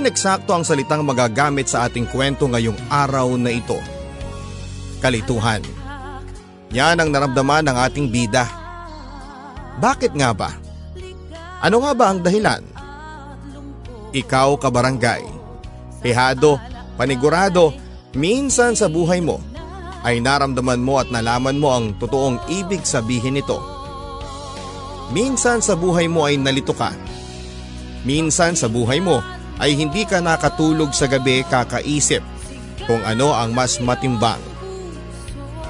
Yan eksakto ang salitang magagamit sa ating kwento ngayong araw na ito. Kalituhan. Yan ang naramdaman ng ating bida. Bakit nga ba? Ano nga ba ang dahilan? Ikaw kabarangay, pihado, panigurado, minsan sa buhay mo ay naramdaman mo at nalaman mo ang totoong ibig sabihin nito. Minsan sa buhay mo ay nalito ka. Minsan sa buhay mo ay hindi ka nakatulog sa gabi kakaisip kung ano ang mas matimbang.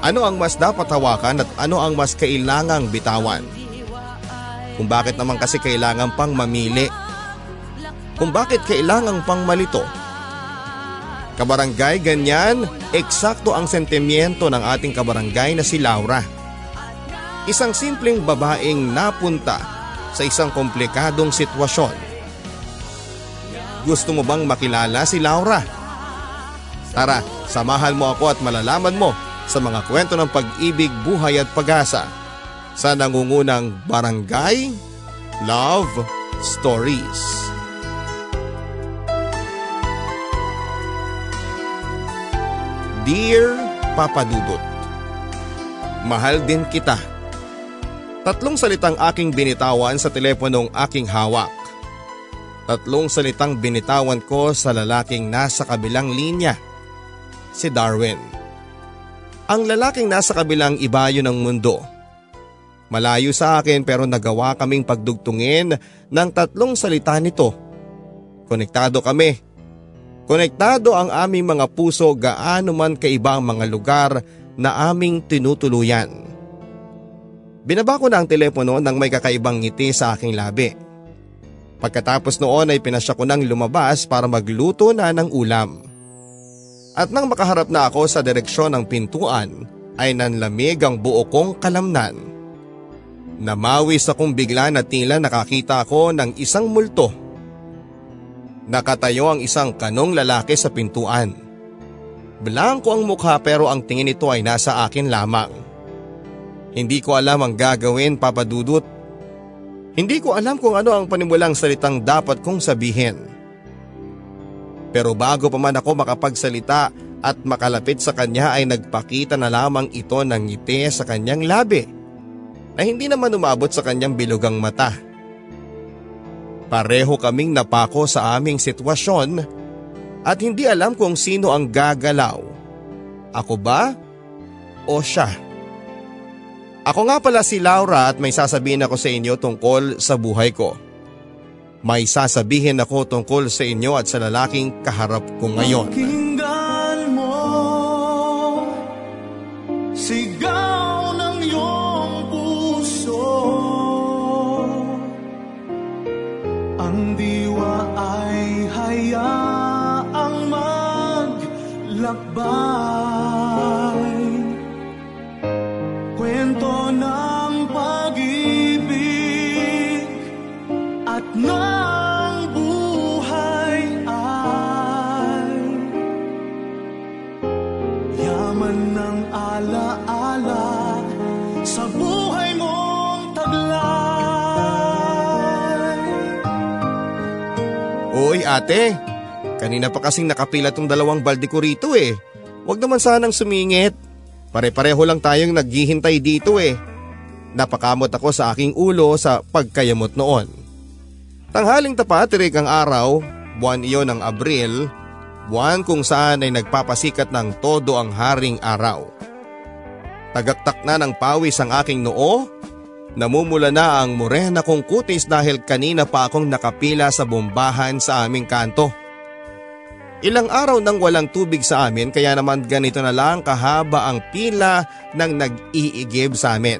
Ano ang mas dapat hawakan at ano ang mas kailangang bitawan. Kung bakit naman kasi kailangan pang mamili. Kung bakit kailangan pang malito. Kabarangay ganyan, eksakto ang sentimiento ng ating kabarangay na si Laura. Isang simpleng babaeng napunta sa isang komplikadong sitwasyon. Gusto mo bang makilala si Laura? Tara, samahan mo ako at malalaman mo sa mga kwento ng pag-ibig, buhay at pag-asa sa nangungunang Barangay Love Stories. Dear Papa Dudut, Mahal din kita. Tatlong salitang aking binitawan sa teleponong aking hawak. Tatlong salitang binitawan ko sa lalaking nasa kabilang linya. Si Darwin. Ang lalaking nasa kabilang ibayo ng mundo. Malayo sa akin pero nagawa kaming pagdugtungin ng tatlong salita nito. Konektado kami Konektado ang aming mga puso gaano man kaiba ang mga lugar na aming tinutuluyan. Binaba ko na ang telepono nang may kakaibang ngiti sa aking labi. Pagkatapos noon ay pinasya ko nang lumabas para magluto na ng ulam. At nang makaharap na ako sa direksyon ng pintuan ay nanlamig ang buo kong kalamnan. Namawis akong bigla na tila nakakita ako ng isang multo Nakatayo ang isang kanong lalaki sa pintuan. Blanko ang mukha pero ang tingin nito ay nasa akin lamang. Hindi ko alam ang gagawin papadudot. Hindi ko alam kung ano ang panimulang salitang dapat kong sabihin. Pero bago pa man ako makapagsalita at makalapit sa kanya ay nagpakita na lamang ito ng ngiti sa kanyang labi na hindi naman umabot sa kanyang bilugang mata. Pareho kaming napako sa aming sitwasyon at hindi alam kung sino ang gagalaw. Ako ba o siya? Ako nga pala si Laura at may sasabihin ako sa inyo tungkol sa buhay ko. May sasabihin ako tungkol sa inyo at sa lalaking kaharap ko ngayon. Pakinggan ate, kanina pa kasing nakapila tong dalawang balde ko rito eh. Huwag naman sanang sumingit. Pare-pareho lang tayong naghihintay dito eh. Napakamot ako sa aking ulo sa pagkayamot noon. Tanghaling tapat tirik ang araw, buwan iyon ng Abril, buwan kung saan ay nagpapasikat ng todo ang haring araw. Tagaktak na ng pawis ang aking noo, namumula na ang morena kong kutis dahil kanina pa akong nakapila sa bombahan sa aming kanto. Ilang araw nang walang tubig sa amin kaya naman ganito na lang kahaba ang pila ng nag-iigib sa amin.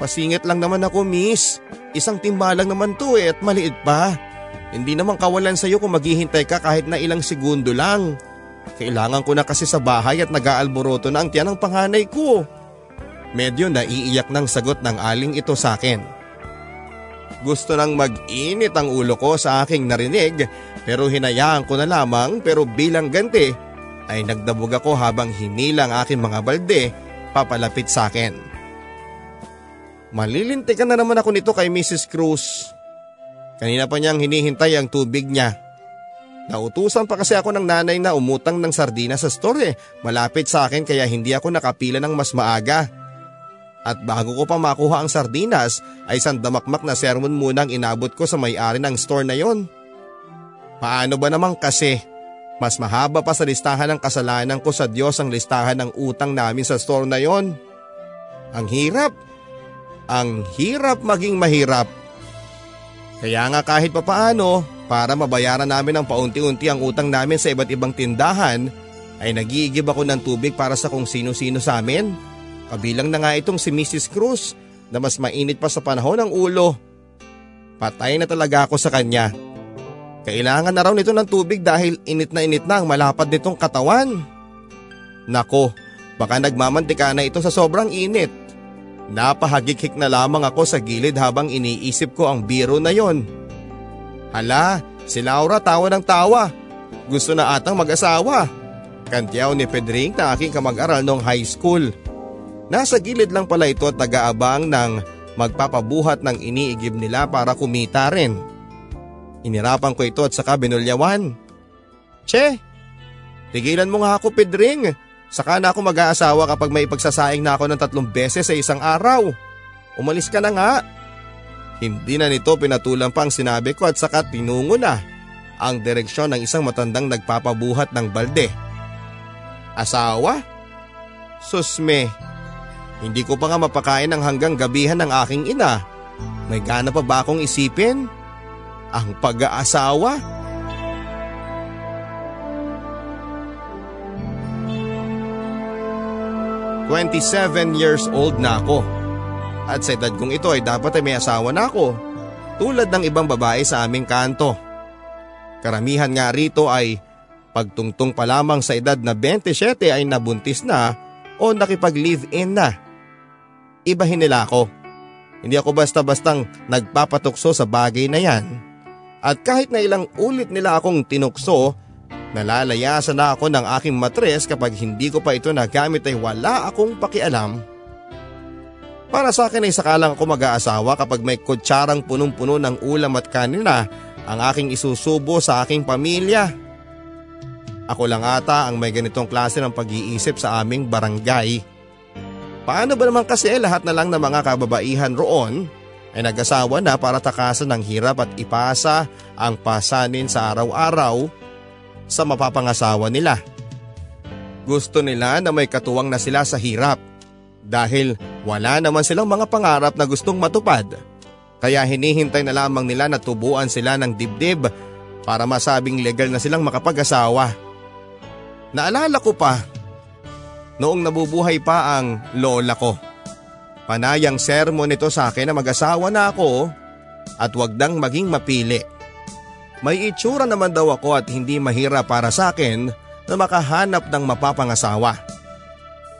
Pasingit lang naman ako miss. Isang timba lang naman to eh at maliit pa. Hindi naman kawalan sa'yo kung maghihintay ka kahit na ilang segundo lang. Kailangan ko na kasi sa bahay at nag-aalboroto na ang tiyan ng panganay ko. Medyo naiiyak ng sagot ng aling ito sa akin. Gusto nang mag-init ang ulo ko sa aking narinig pero hinayaan ko na lamang pero bilang ganti ay nagdabog ako habang hinilang aking mga balde papalapit sa akin. Malilintikan na naman ako nito kay Mrs. Cruz. Kanina pa niyang hinihintay ang tubig niya. Nautusan pa kasi ako ng nanay na umutang ng sardina sa store eh. Malapit sa akin kaya hindi ako nakapila ng mas maaga. At bago ko pa makuha ang sardinas ay sandamakmak na sermon muna ang inabot ko sa may-ari ng store na yon. Paano ba naman kasi? Mas mahaba pa sa listahan ng kasalanan ko sa Diyos ang listahan ng utang namin sa store na yon. Ang hirap. Ang hirap maging mahirap. Kaya nga kahit papaano, para mabayaran namin ng paunti-unti ang utang namin sa iba't ibang tindahan, ay nagiigib ako ng tubig para sa kung sino-sino sa amin. Kabilang na nga itong si Mrs. Cruz na mas mainit pa sa panahon ng ulo. Patay na talaga ako sa kanya. Kailangan na raw nito ng tubig dahil init na init na ang malapad nitong katawan. Nako, baka nagmamantika na ito sa sobrang init. Napahagikik na lamang ako sa gilid habang iniisip ko ang biro na yon. Hala, si Laura tawa ng tawa. Gusto na atang mag-asawa. Kantyaw ni Pedring na aking kamag-aral noong high school. Nasa gilid lang pala ito at nag-aabang ng magpapabuhat ng iniigib nila para kumita rin. Inirapan ko ito at saka binulyawan. Che, tigilan mo nga ako Pedring. Saka na ako mag-aasawa kapag may pagsasaing na ako ng tatlong beses sa isang araw. Umalis ka na nga. Hindi na nito pinatulang pa ang sinabi ko at saka tinungo na ang direksyon ng isang matandang nagpapabuhat ng balde. Asawa? Susme, hindi ko pa nga mapakain ng hanggang gabihan ng aking ina. May gana pa ba akong isipin? Ang pag-aasawa? Twenty-seven years old na ako. At sa edad kong ito ay dapat ay may asawa na ako. Tulad ng ibang babae sa aming kanto. Karamihan nga rito ay pagtungtong pa lamang sa edad na 27 ay nabuntis na o nakipag-live-in na. Ibahin nila ako. Hindi ako basta-bastang nagpapatukso sa bagay na yan. At kahit na ilang ulit nila akong tinukso, nalalayasan na ako ng aking matres kapag hindi ko pa ito nagamit ay wala akong pakialam. Para sa akin ay sakalang ako mag-aasawa kapag may kutsarang punong-puno ng ulam at kanina ang aking isusubo sa aking pamilya. Ako lang ata ang may ganitong klase ng pag-iisip sa aming barangay. Paano ba naman kasi lahat na lang ng mga kababaihan roon ay nag-asawa na para takasan ng hirap at ipasa ang pasanin sa araw-araw sa mapapangasawa nila. Gusto nila na may katuwang na sila sa hirap dahil wala naman silang mga pangarap na gustong matupad. Kaya hinihintay na lamang nila na tubuan sila ng dibdib para masabing legal na silang makapag-asawa. Naalala ko pa, noong nabubuhay pa ang lola ko. Panayang sermon nito sa akin na mag-asawa na ako at wag dang maging mapili. May itsura naman daw ako at hindi mahirap para sa akin na makahanap ng mapapangasawa.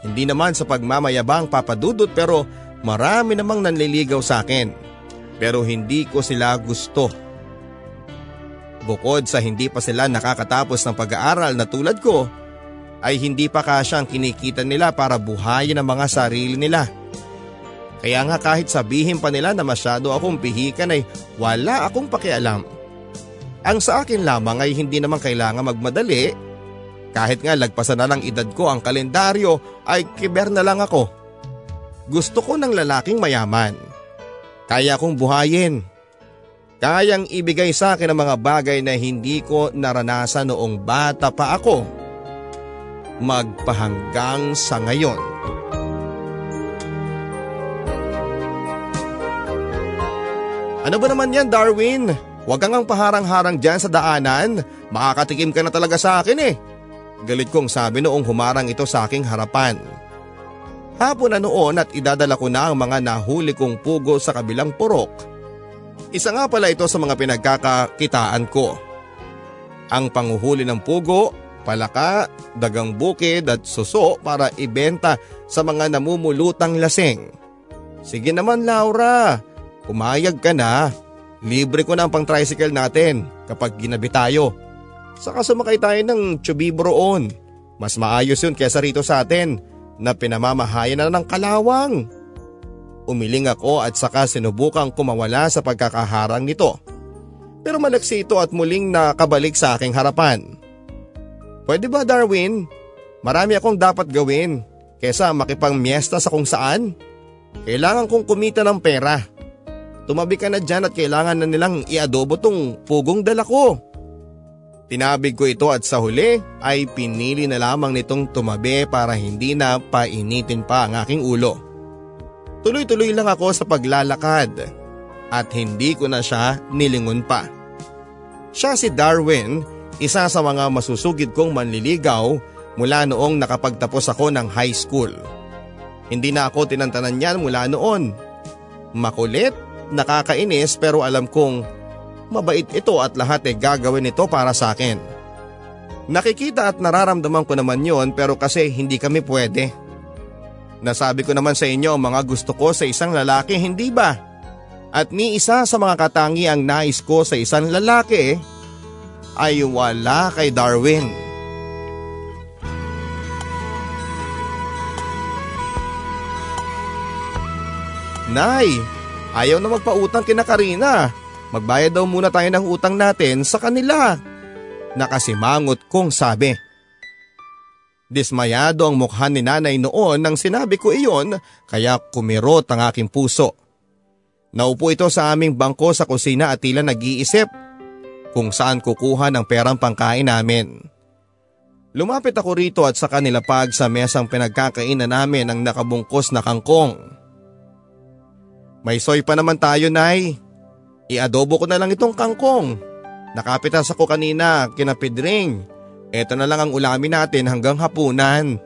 Hindi naman sa pagmamayabang papadudot pero marami namang nanliligaw sa akin. Pero hindi ko sila gusto. Bukod sa hindi pa sila nakakatapos ng pag-aaral na tulad ko, ay hindi pa kasyang kinikita nila para buhayin ang mga sarili nila. Kaya nga kahit sabihin pa nila na masyado akong pihikan ay wala akong pakialam. Ang sa akin lamang ay hindi naman kailangan magmadali kahit nga lagpasan na ng edad ko ang kalendaryo ay kiber na lang ako. Gusto ko ng lalaking mayaman. Kaya kong buhayin. Kayang ibigay sa akin ang mga bagay na hindi ko naranasan noong bata pa ako. Magpahanggang sa ngayon. Ano ba naman yan Darwin? Huwag kang ang paharang-harang dyan sa daanan. Makakatikim ka na talaga sa akin eh. Galit kong sabi noong humarang ito sa aking harapan. Hapon na noon at idadala ko na ang mga nahuli kong pugo sa kabilang purok. Isa nga pala ito sa mga pinagkakakitaan ko. Ang panguhuli ng pugo, palaka, dagang bukid at suso para ibenta sa mga namumulutang lasing. Sige naman Laura, pumayag ka na. Libre ko na ang pang tricycle natin kapag ginabi tayo. Saka sumakay tayo ng chubibroon. Mas maayos yun kesa rito sa atin na pinamamahayan na ng kalawang. Umiling ako at saka sinubukang kumawala sa pagkakaharang nito. Pero malaksi ito at muling nakabalik sa aking harapan. Pwede ba Darwin? Marami akong dapat gawin kesa makipangmiesta sa kung saan. Kailangan kong kumita ng pera. Tumabi ka na dyan at kailangan na nilang iadobo tong pugong dala ko. Tinabig ko ito at sa huli ay pinili na lamang nitong tumabi para hindi na painitin pa ang aking ulo. Tuloy-tuloy lang ako sa paglalakad at hindi ko na siya nilingon pa. Siya si Darwin, isa sa mga masusugid kong manliligaw mula noong nakapagtapos ako ng high school. Hindi na ako tinantanan niyan mula noon. Makulit, nakakainis pero alam kong Mabait ito at lahat ay gagawin ito para sa akin. Nakikita at nararamdaman ko naman yon pero kasi hindi kami pwede. Nasabi ko naman sa inyo mga gusto ko sa isang lalaki, hindi ba? At ni isa sa mga katangi ang nais ko sa isang lalaki ay wala kay Darwin. Nay, ayaw na magpautang kina Karina. Magbayad daw muna tayo ng utang natin sa kanila. Nakasimangot kong sabi. Dismayado ang mukha ni nanay noon nang sinabi ko iyon kaya kumirot ang aking puso. Naupo ito sa aming bangko sa kusina at tila nag-iisip kung saan kukuha ng perang pangkain namin. Lumapit ako rito at sa kanila pag sa mesang pinagkakainan namin ang nakabungkos na kangkong. May soy pa naman tayo, Nay. Iadobo ko na lang itong kangkong. Nakapitas ako kanina, kinapidring. Ito na lang ang ulamin natin hanggang hapunan.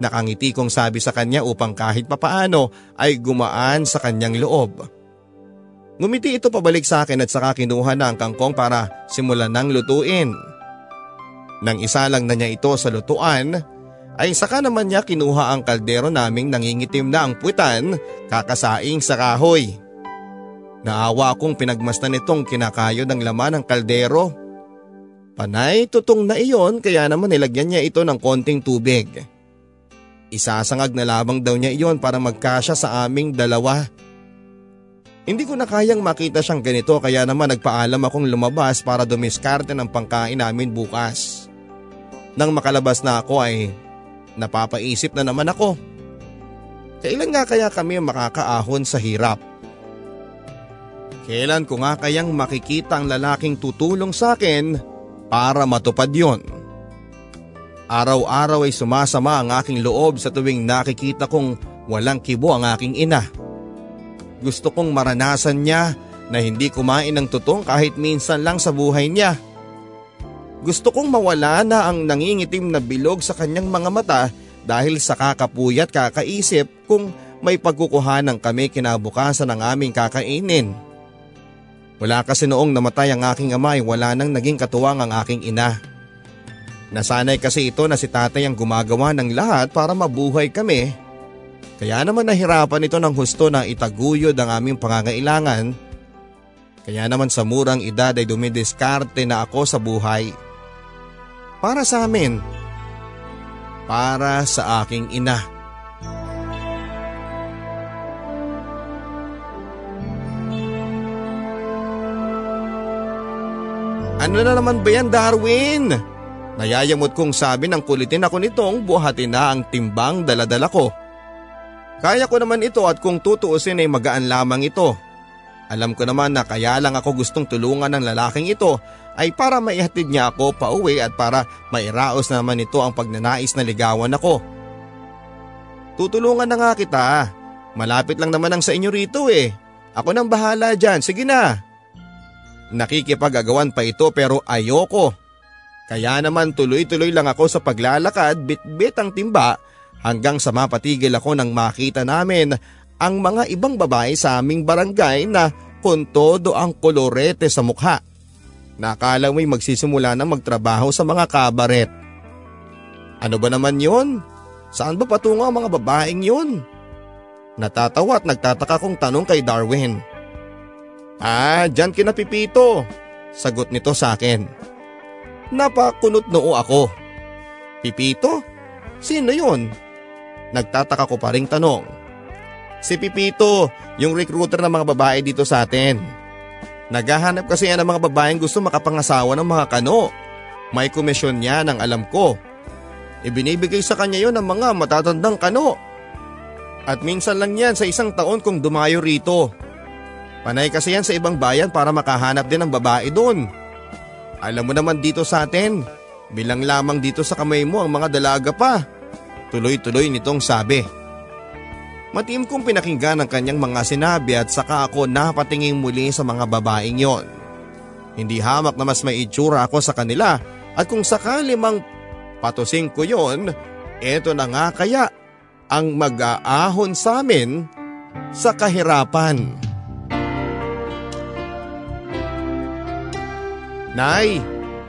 Nakangiti kong sabi sa kanya upang kahit papaano ay gumaan sa kanyang loob. Ngumiti ito pabalik sa akin at saka kinuha na ang kangkong para simulan ng lutuin. Nang isa lang na niya ito sa lutuan, ay saka naman niya kinuha ang kaldero naming nangingitim na ang puwitan kakasaing sa kahoy. Naawa akong pinagmastan nitong kinakayo ng laman ng kaldero. Panay tutong na iyon kaya naman nilagyan niya ito ng konting tubig. Isasangag na lamang daw niya iyon para magkasya sa aming dalawa. Hindi ko na kayang makita siyang ganito kaya naman nagpaalam akong lumabas para dumiskarte ng pangkain namin bukas. Nang makalabas na ako ay napapaisip na naman ako. Kailan nga kaya kami makakaahon sa hirap? Kailan ko nga kayang makikita ang lalaking tutulong sa akin para matupad yon? Araw-araw ay sumasama ang aking loob sa tuwing nakikita kong walang kibo ang aking ina. Gusto kong maranasan niya na hindi kumain ng tutong kahit minsan lang sa buhay niya. Gusto kong mawala na ang nangingitim na bilog sa kanyang mga mata dahil sa kakapuyat kakaisip kung may pagkukuhanan kami kinabukasan ng aming kakainin. Wala kasi noong namatay ang aking ama ay wala nang naging katuwang ang aking ina. Nasanay kasi ito na si tatay ang gumagawa ng lahat para mabuhay kami. Kaya naman nahirapan ito ng husto na itaguyod ang aming pangangailangan. Kaya naman sa murang edad ay dumidiskarte na ako sa buhay. Para sa amin. Para sa aking ina. Ano na naman ba yan Darwin? Nayayamot kong sabi ng kulitin ako nitong buhatin na ang timbang daladala ko. Kaya ko naman ito at kung tutuusin ay magaan lamang ito. Alam ko naman na kaya lang ako gustong tulungan ng lalaking ito ay para maihatid niya ako pa uwi at para mairaos naman ito ang pagnanais na ligawan ako. Tutulungan na nga kita. Malapit lang naman ang sa inyo rito eh. Ako nang bahala dyan, sige na. Nakikipagagawan pa ito pero ayoko. Kaya naman tuloy-tuloy lang ako sa paglalakad bit-bit ang timba hanggang sa mapatigil ako nang makita namin ang mga ibang babae sa aming barangay na kontodo ang kolorete sa mukha. Nakala mo'y magsisimula na magtrabaho sa mga kabaret. Ano ba naman yon? Saan ba patungo ang mga babaeng yun? Natatawa at nagtataka kong tanong kay Darwin. Ah, dyan kinapipito. Sagot nito sa akin. Napakunot noo ako. Pipito? Sino yon? Nagtataka ko pa ring tanong. Si Pipito, yung recruiter ng mga babae dito sa atin. Naghahanap kasi yan ng mga babaeng gusto makapangasawa ng mga kano. May komisyon niya ng alam ko. Ibinibigay sa kanya yon ng mga matatandang kano. At minsan lang yan sa isang taon kung dumayo rito. Panay kasi yan sa ibang bayan para makahanap din ng babae doon. Alam mo naman dito sa atin, bilang lamang dito sa kamay mo ang mga dalaga pa. Tuloy-tuloy nitong sabi. Matim kong pinakinggan ang kanyang mga sinabi at saka ako napatingin muli sa mga babaeng yon. Hindi hamak na mas may itsura ako sa kanila at kung sakali mang patusing ko yon, eto na nga kaya ang mag-aahon sa amin sa kahirapan. Nay,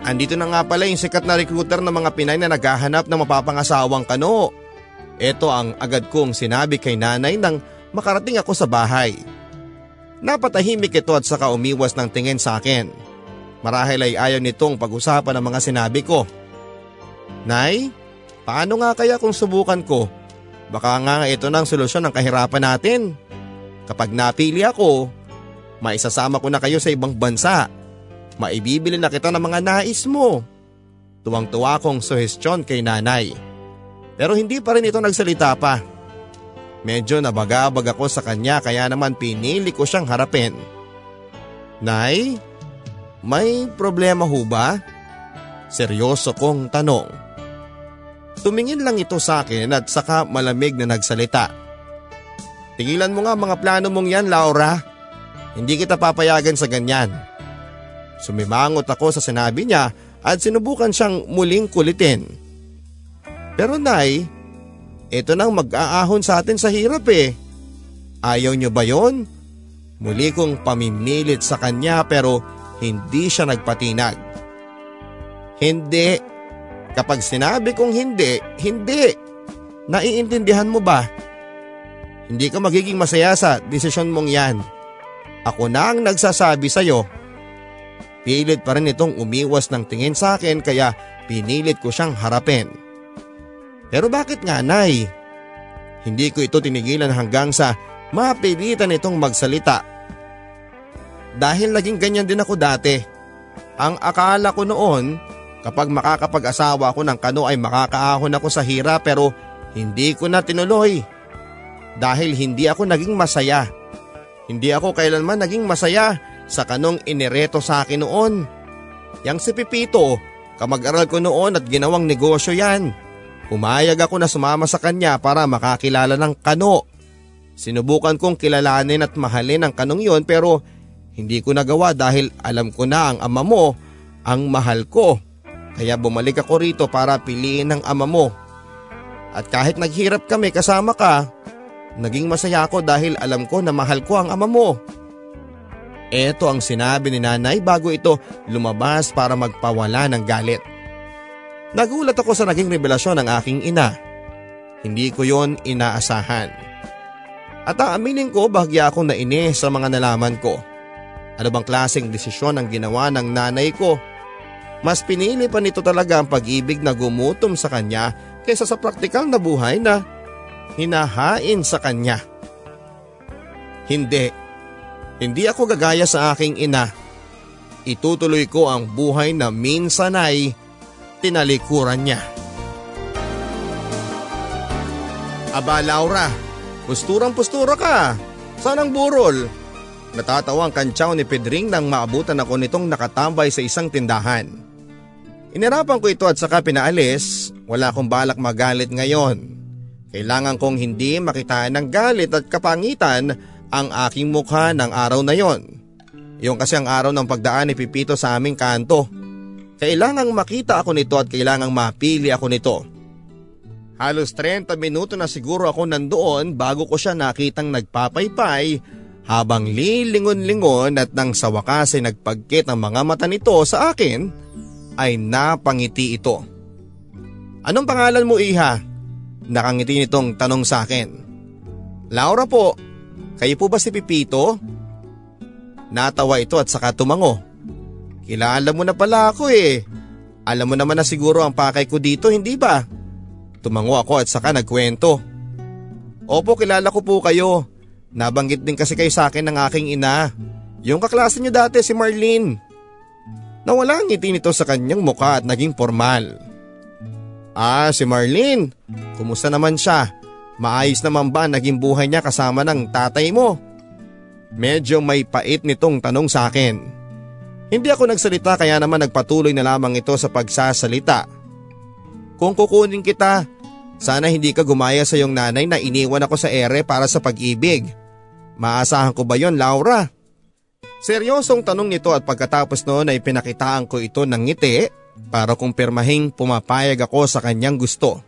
andito na nga pala yung sikat na recruiter ng mga Pinay na naghahanap ng mapapangasawang kano. Ito ang agad kong sinabi kay nanay nang makarating ako sa bahay. Napatahimik ito at saka umiwas ng tingin sa akin. Marahil ay ayaw nitong pag-usapan ng mga sinabi ko. Nay, paano nga kaya kung subukan ko? Baka nga ito na ang solusyon ng kahirapan natin. Kapag napili ako, maisasama ko na kayo sa ibang bansa maibibili na kita ng mga nais mo. Tuwang-tuwa kong suhestyon kay nanay. Pero hindi pa rin ito nagsalita pa. Medyo nabagabag ako sa kanya kaya naman pinili ko siyang harapin. Nay, may problema ho ba? Seryoso kong tanong. Tumingin lang ito sa akin at saka malamig na nagsalita. Tigilan mo nga mga plano mong yan, Laura. Hindi kita papayagan sa ganyan. Sumimangot ako sa sinabi niya at sinubukan siyang muling kulitin. Pero nay, ito nang mag-aahon sa atin sa hirap eh. Ayaw niyo ba yon? Muli kong pamimilit sa kanya pero hindi siya nagpatinag. Hindi. Kapag sinabi kong hindi, hindi. Naiintindihan mo ba? Hindi ka magiging masaya sa desisyon mong yan. Ako na ang nagsasabi sa'yo Pilit pa rin itong umiwas ng tingin sa akin kaya pinilit ko siyang harapin. Pero bakit nga nay? Hindi ko ito tinigilan hanggang sa mapilitan itong magsalita. Dahil naging ganyan din ako dati. Ang akala ko noon kapag makakapag-asawa ako ng kano ay makakaahon ako sa hira pero hindi ko na tinuloy. Dahil hindi ako naging masaya. Hindi ako kailanman naging masaya sa kanong inireto sa akin noon. Yang si Pipito, Kamag-aral ko noon at ginawang negosyo yan. Pumayag ako na sumama sa kanya para makakilala ng kano. Sinubukan kong kilalanin at mahalin ang kanong yon pero hindi ko nagawa dahil alam ko na ang ama mo ang mahal ko. Kaya bumalik ako rito para piliin ang ama mo. At kahit naghirap kami kasama ka, naging masaya ako dahil alam ko na mahal ko ang ama mo. Ito ang sinabi ni nanay bago ito lumabas para magpawala ng galit. Nagulat ako sa naging revelasyon ng aking ina. Hindi ko yon inaasahan. At aaminin ko bahagya akong nainis sa mga nalaman ko. Ano bang klaseng desisyon ang ginawa ng nanay ko? Mas pinili pa nito talaga ang pag-ibig na gumutom sa kanya kaysa sa praktikal na buhay na hinahain sa kanya. Hindi. Hindi ako gagaya sa aking ina. Itutuloy ko ang buhay na minsan ay tinalikuran niya. Aba Laura, pusturang pustura ka. Saan ang burol? Natatawa ang kantsaw ni Pedring nang maabutan ako nitong nakatambay sa isang tindahan. Inirapan ko ito at saka pinaalis, wala akong balak magalit ngayon. Kailangan kong hindi makitaan ng galit at kapangitan ang aking mukha ng araw na yon. Yung kasi ang araw ng pagdaan ni Pipito sa aming kanto. Kailangang makita ako nito at kailangang mapili ako nito. Halos 30 minuto na siguro ako nandoon bago ko siya nakitang nagpapaypay habang lilingon-lingon at nang sa wakas ay nagpagkit ang mga mata nito sa akin ay napangiti ito. Anong pangalan mo iha? Nakangiti nitong tanong sa akin. Laura po, kayo po ba si Pipito? Natawa ito at saka tumango. Kilala mo na pala ako eh. Alam mo naman na siguro ang pakay ko dito, hindi ba? Tumango ako at saka nagkwento. Opo, kilala ko po kayo. Nabanggit din kasi kayo sa akin ng aking ina. Yung kaklase niyo dati si Marlene. Nawala ang ngiti nito sa kanyang mukha at naging formal. Ah, si Marlene. Kumusta naman siya? Maayos naman ba naging buhay niya kasama ng tatay mo? Medyo may pait nitong tanong sa akin. Hindi ako nagsalita kaya naman nagpatuloy na lamang ito sa pagsasalita. Kung kukunin kita, sana hindi ka gumaya sa iyong nanay na iniwan ako sa ere para sa pag-ibig. Maasahan ko ba yon Laura? Seryosong tanong nito at pagkatapos noon ay pinakitaan ko ito ng ngiti para kumpirmahing pumapayag ako sa kanyang gusto.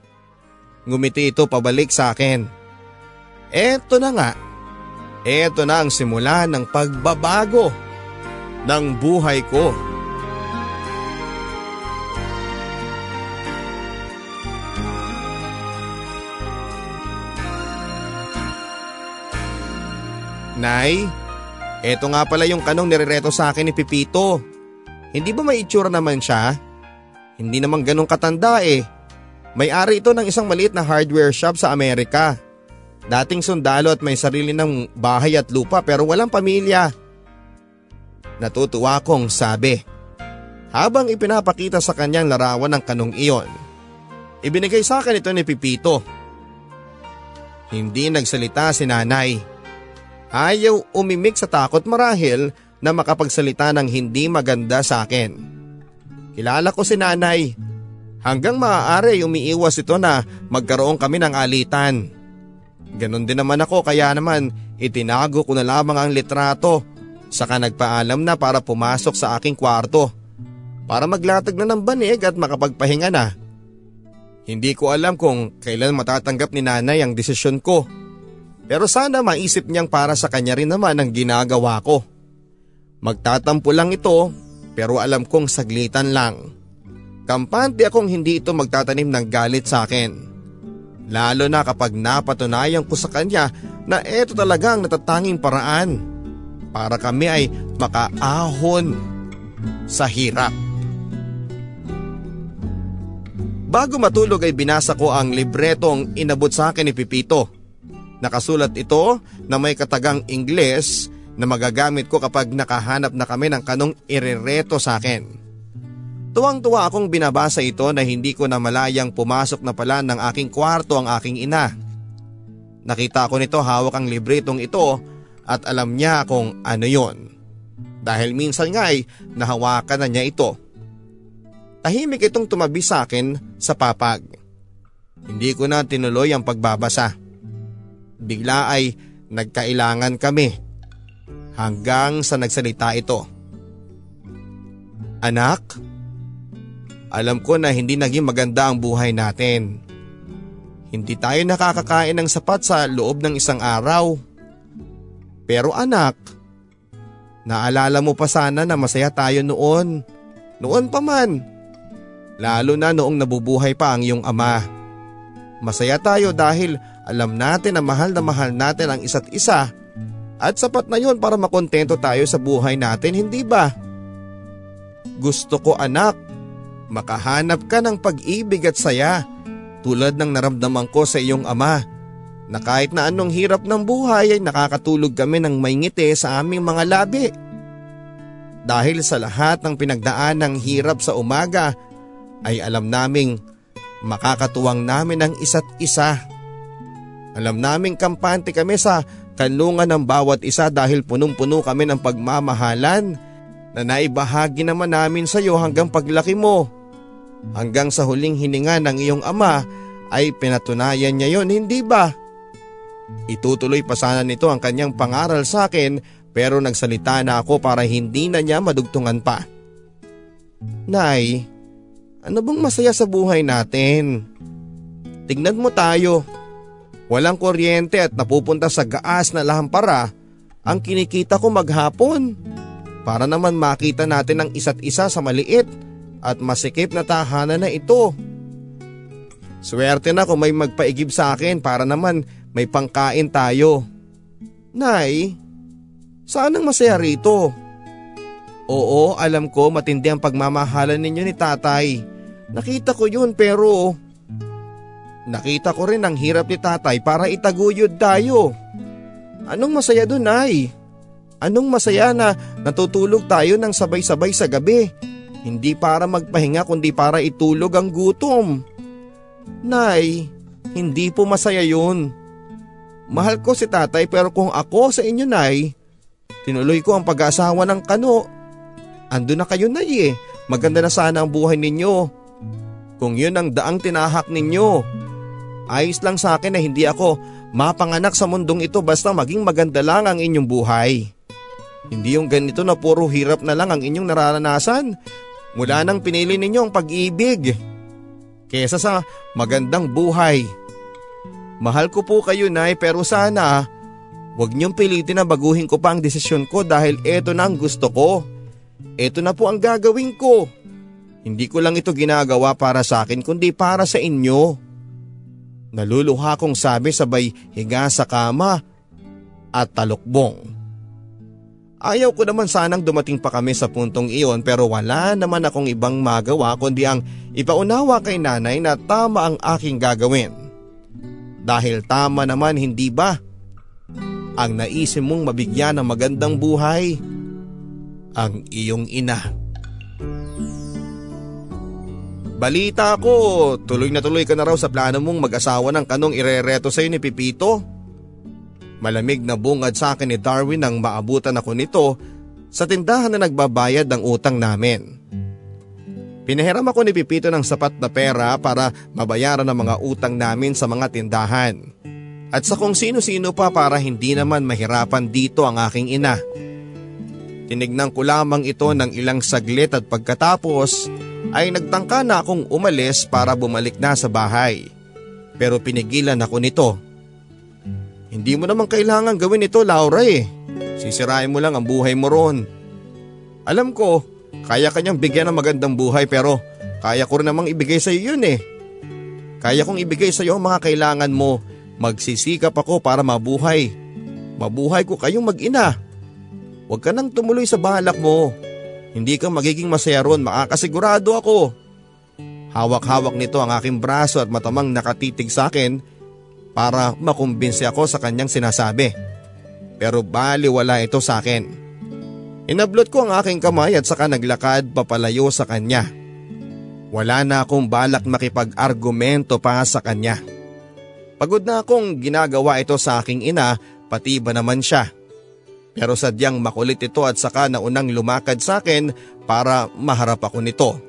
Ngumiti ito pabalik sa akin. Eto na nga. Eto na ang simula ng pagbabago ng buhay ko. Nay, eto nga pala yung kanong nirereto sa akin ni Pipito. Hindi ba may itsura naman siya? Hindi naman ganong katanda eh. May-ari ito ng isang maliit na hardware shop sa Amerika. Dating sundalo at may sarili ng bahay at lupa pero walang pamilya. Natutuwa kong sabi. Habang ipinapakita sa kanyang larawan ng kanong iyon. Ibinigay sa akin ito ni Pipito. Hindi nagsalita si nanay. Ayaw umimik sa takot marahil na makapagsalita ng hindi maganda sa akin. Kilala ko si nanay. Hanggang maaari umiiwas ito na magkaroon kami ng alitan. Ganon din naman ako kaya naman itinago ko na lamang ang litrato Saka nagpaalam na para pumasok sa aking kwarto. Para maglatag na ng banig at makapagpahinga na. Hindi ko alam kung kailan matatanggap ni nanay ang desisyon ko. Pero sana maisip niyang para sa kanya rin naman ang ginagawa ko. Magtatampo lang ito pero alam kong saglitan lang. Kampante akong hindi ito magtatanim ng galit sa akin. Lalo na kapag napatunayan ko sa kanya na ito talaga ang natatanging paraan para kami ay makaahon sa hirap. Bago matulog ay binasa ko ang libretong inabot sa akin ni Pipito. Nakasulat ito na may katagang Ingles na magagamit ko kapag nakahanap na kami ng kanong irereto sa akin. Tuwang-tuwa akong binabasa ito na hindi ko na malayang pumasok na pala ng aking kwarto ang aking ina. Nakita ko nito hawak ang libretong ito at alam niya kung ano yon. Dahil minsan nga ay nahawakan na niya ito. tahimik itong tumabi sa akin sa papag. Hindi ko na tinuloy ang pagbabasa. Bigla ay nagkailangan kami hanggang sa nagsalita ito. Anak, alam ko na hindi naging maganda ang buhay natin. Hindi tayo nakakakain ng sapat sa loob ng isang araw. Pero anak, naalala mo pa sana na masaya tayo noon. Noon pa man. Lalo na noong nabubuhay pa ang iyong ama. Masaya tayo dahil alam natin na mahal na mahal natin ang isa't isa at sapat na yon para makontento tayo sa buhay natin, hindi ba? Gusto ko anak, makahanap ka ng pag-ibig at saya tulad ng naramdaman ko sa iyong ama na kahit na anong hirap ng buhay ay nakakatulog kami ng may ngiti sa aming mga labi. Dahil sa lahat ng pinagdaan ng hirap sa umaga ay alam naming makakatuwang namin ang isa't isa. Alam naming kampante kami sa kanlungan ng bawat isa dahil punong-puno kami ng pagmamahalan na naibahagi naman namin sa iyo hanggang paglaki mo. Hanggang sa huling hininga ng iyong ama ay pinatunayan niya yon, hindi ba? Itutuloy pa sana nito ang kanyang pangaral sa akin pero nagsalita na ako para hindi na niya madugtungan pa. Nay, ano bang masaya sa buhay natin? Tignan mo tayo. Walang kuryente at napupunta sa gaas na lahampara ang kinikita ko maghapon. Para naman makita natin ang isa't isa sa maliit at masikip na tahanan na ito. Swerte na kung may magpaigib sa akin para naman may pangkain tayo. Nay, saan ang masaya rito? Oo, alam ko matindi ang pagmamahalan ninyo ni tatay. Nakita ko yun pero nakita ko rin ang hirap ni tatay para itaguyod tayo. Anong masaya dun ay? Anong masaya na natutulog tayo ng sabay-sabay sa gabi? Hindi para magpahinga kundi para itulog ang gutom. Nay, hindi po masaya yun. Mahal ko si tatay pero kung ako sa inyo nay, tinuloy ko ang pag-aasawa ng kano. Ando na kayo nay eh, maganda na sana ang buhay ninyo. Kung yun ang daang tinahak ninyo. Ayos lang sa akin na hindi ako mapanganak sa mundong ito basta maging maganda lang ang inyong buhay. Hindi yung ganito na puro hirap na lang ang inyong nararanasan mula nang pinili ninyo ang pag-ibig. Kesa sa magandang buhay. Mahal ko po kayo nay pero sana Huwag niyong pilitin na baguhin ko pa ang desisyon ko dahil eto na ang gusto ko. Eto na po ang gagawin ko. Hindi ko lang ito ginagawa para sa akin kundi para sa inyo. Naluluha kong sabi sabay higa sa kama at talukbong. Ayaw ko naman sanang dumating pa kami sa puntong iyon pero wala naman akong ibang magawa kundi ang ipaunawa kay nanay na tama ang aking gagawin. Dahil tama naman hindi ba? Ang naisip mong mabigyan ng magandang buhay ang iyong ina. Balita ko, tuloy na tuloy ka na raw sa plano mong mag-asawa ng kanong irereto sa'yo ni Pipito. Malamig na bungad sa akin ni Darwin nang maabutan ako nito sa tindahan na nagbabayad ng utang namin. Pinahiram ako ni Pipito ng sapat na pera para mabayaran ang mga utang namin sa mga tindahan. At sa kung sino-sino pa para hindi naman mahirapan dito ang aking ina. Tinignan ko lamang ito ng ilang saglit at pagkatapos ay nagtangka na akong umalis para bumalik na sa bahay. Pero pinigilan ako nito. Hindi mo naman kailangan gawin ito Laura eh. Sisirain mo lang ang buhay mo ron. Alam ko, kaya kanyang bigyan ng magandang buhay pero kaya ko rin namang ibigay sa iyo yun eh. Kaya kong ibigay sa iyo ang mga kailangan mo. Magsisikap ako para mabuhay. Mabuhay ko kayong mag-ina. Huwag ka nang tumuloy sa balak mo. Hindi ka magiging masaya ron, makakasigurado ako. Hawak-hawak nito ang aking braso at matamang nakatitig sa akin para makumbinsi ako sa kanyang sinasabi. Pero bali wala ito sa akin. Inablot ko ang aking kamay at saka naglakad papalayo sa kanya. Wala na akong balak makipag-argumento pa sa kanya. Pagod na akong ginagawa ito sa aking ina pati ba naman siya. Pero sadyang makulit ito at saka naunang lumakad sa akin para maharap ako nito.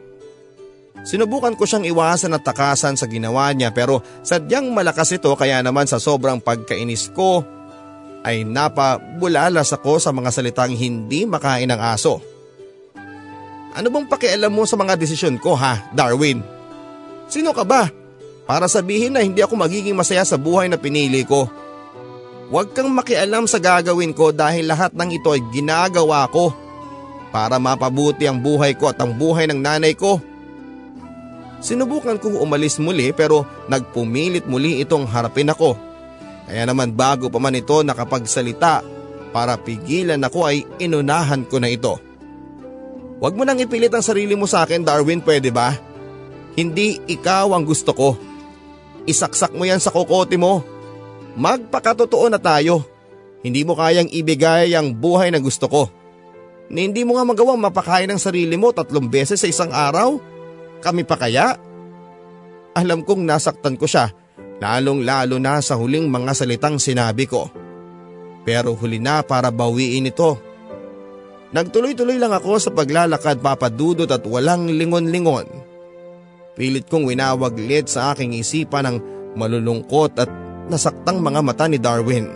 Sinubukan ko siyang iwasan at takasan sa ginawa niya pero sadyang malakas ito kaya naman sa sobrang pagkainis ko ay napabulalas ako sa mga salitang hindi makain ng aso. Ano bang pakialam mo sa mga desisyon ko ha, Darwin? Sino ka ba? Para sabihin na hindi ako magiging masaya sa buhay na pinili ko. Huwag kang makialam sa gagawin ko dahil lahat ng ito ay ginagawa ko para mapabuti ang buhay ko at ang buhay ng nanay ko. Sinubukan kong umalis muli pero nagpumilit muli itong harapin ako. Kaya naman bago pa man ito nakapagsalita para pigilan ako ay inunahan ko na ito. Huwag mo nang ipilit ang sarili mo sa akin Darwin pwede ba? Hindi ikaw ang gusto ko. Isaksak mo yan sa kokote mo. Magpakatotoo na tayo. Hindi mo kayang ibigay ang buhay na gusto ko. Na hindi mo nga magawang mapakain ang sarili mo tatlong beses sa isang araw? Kami pa kaya? Alam kong nasaktan ko siya, lalong lalo na sa huling mga salitang sinabi ko. Pero huli na para bawiin ito. Nagtuloy-tuloy lang ako sa paglalakad papadudot at walang lingon-lingon. Pilit kong winawaglit sa aking isipan ng malulungkot at nasaktang mga mata ni Darwin.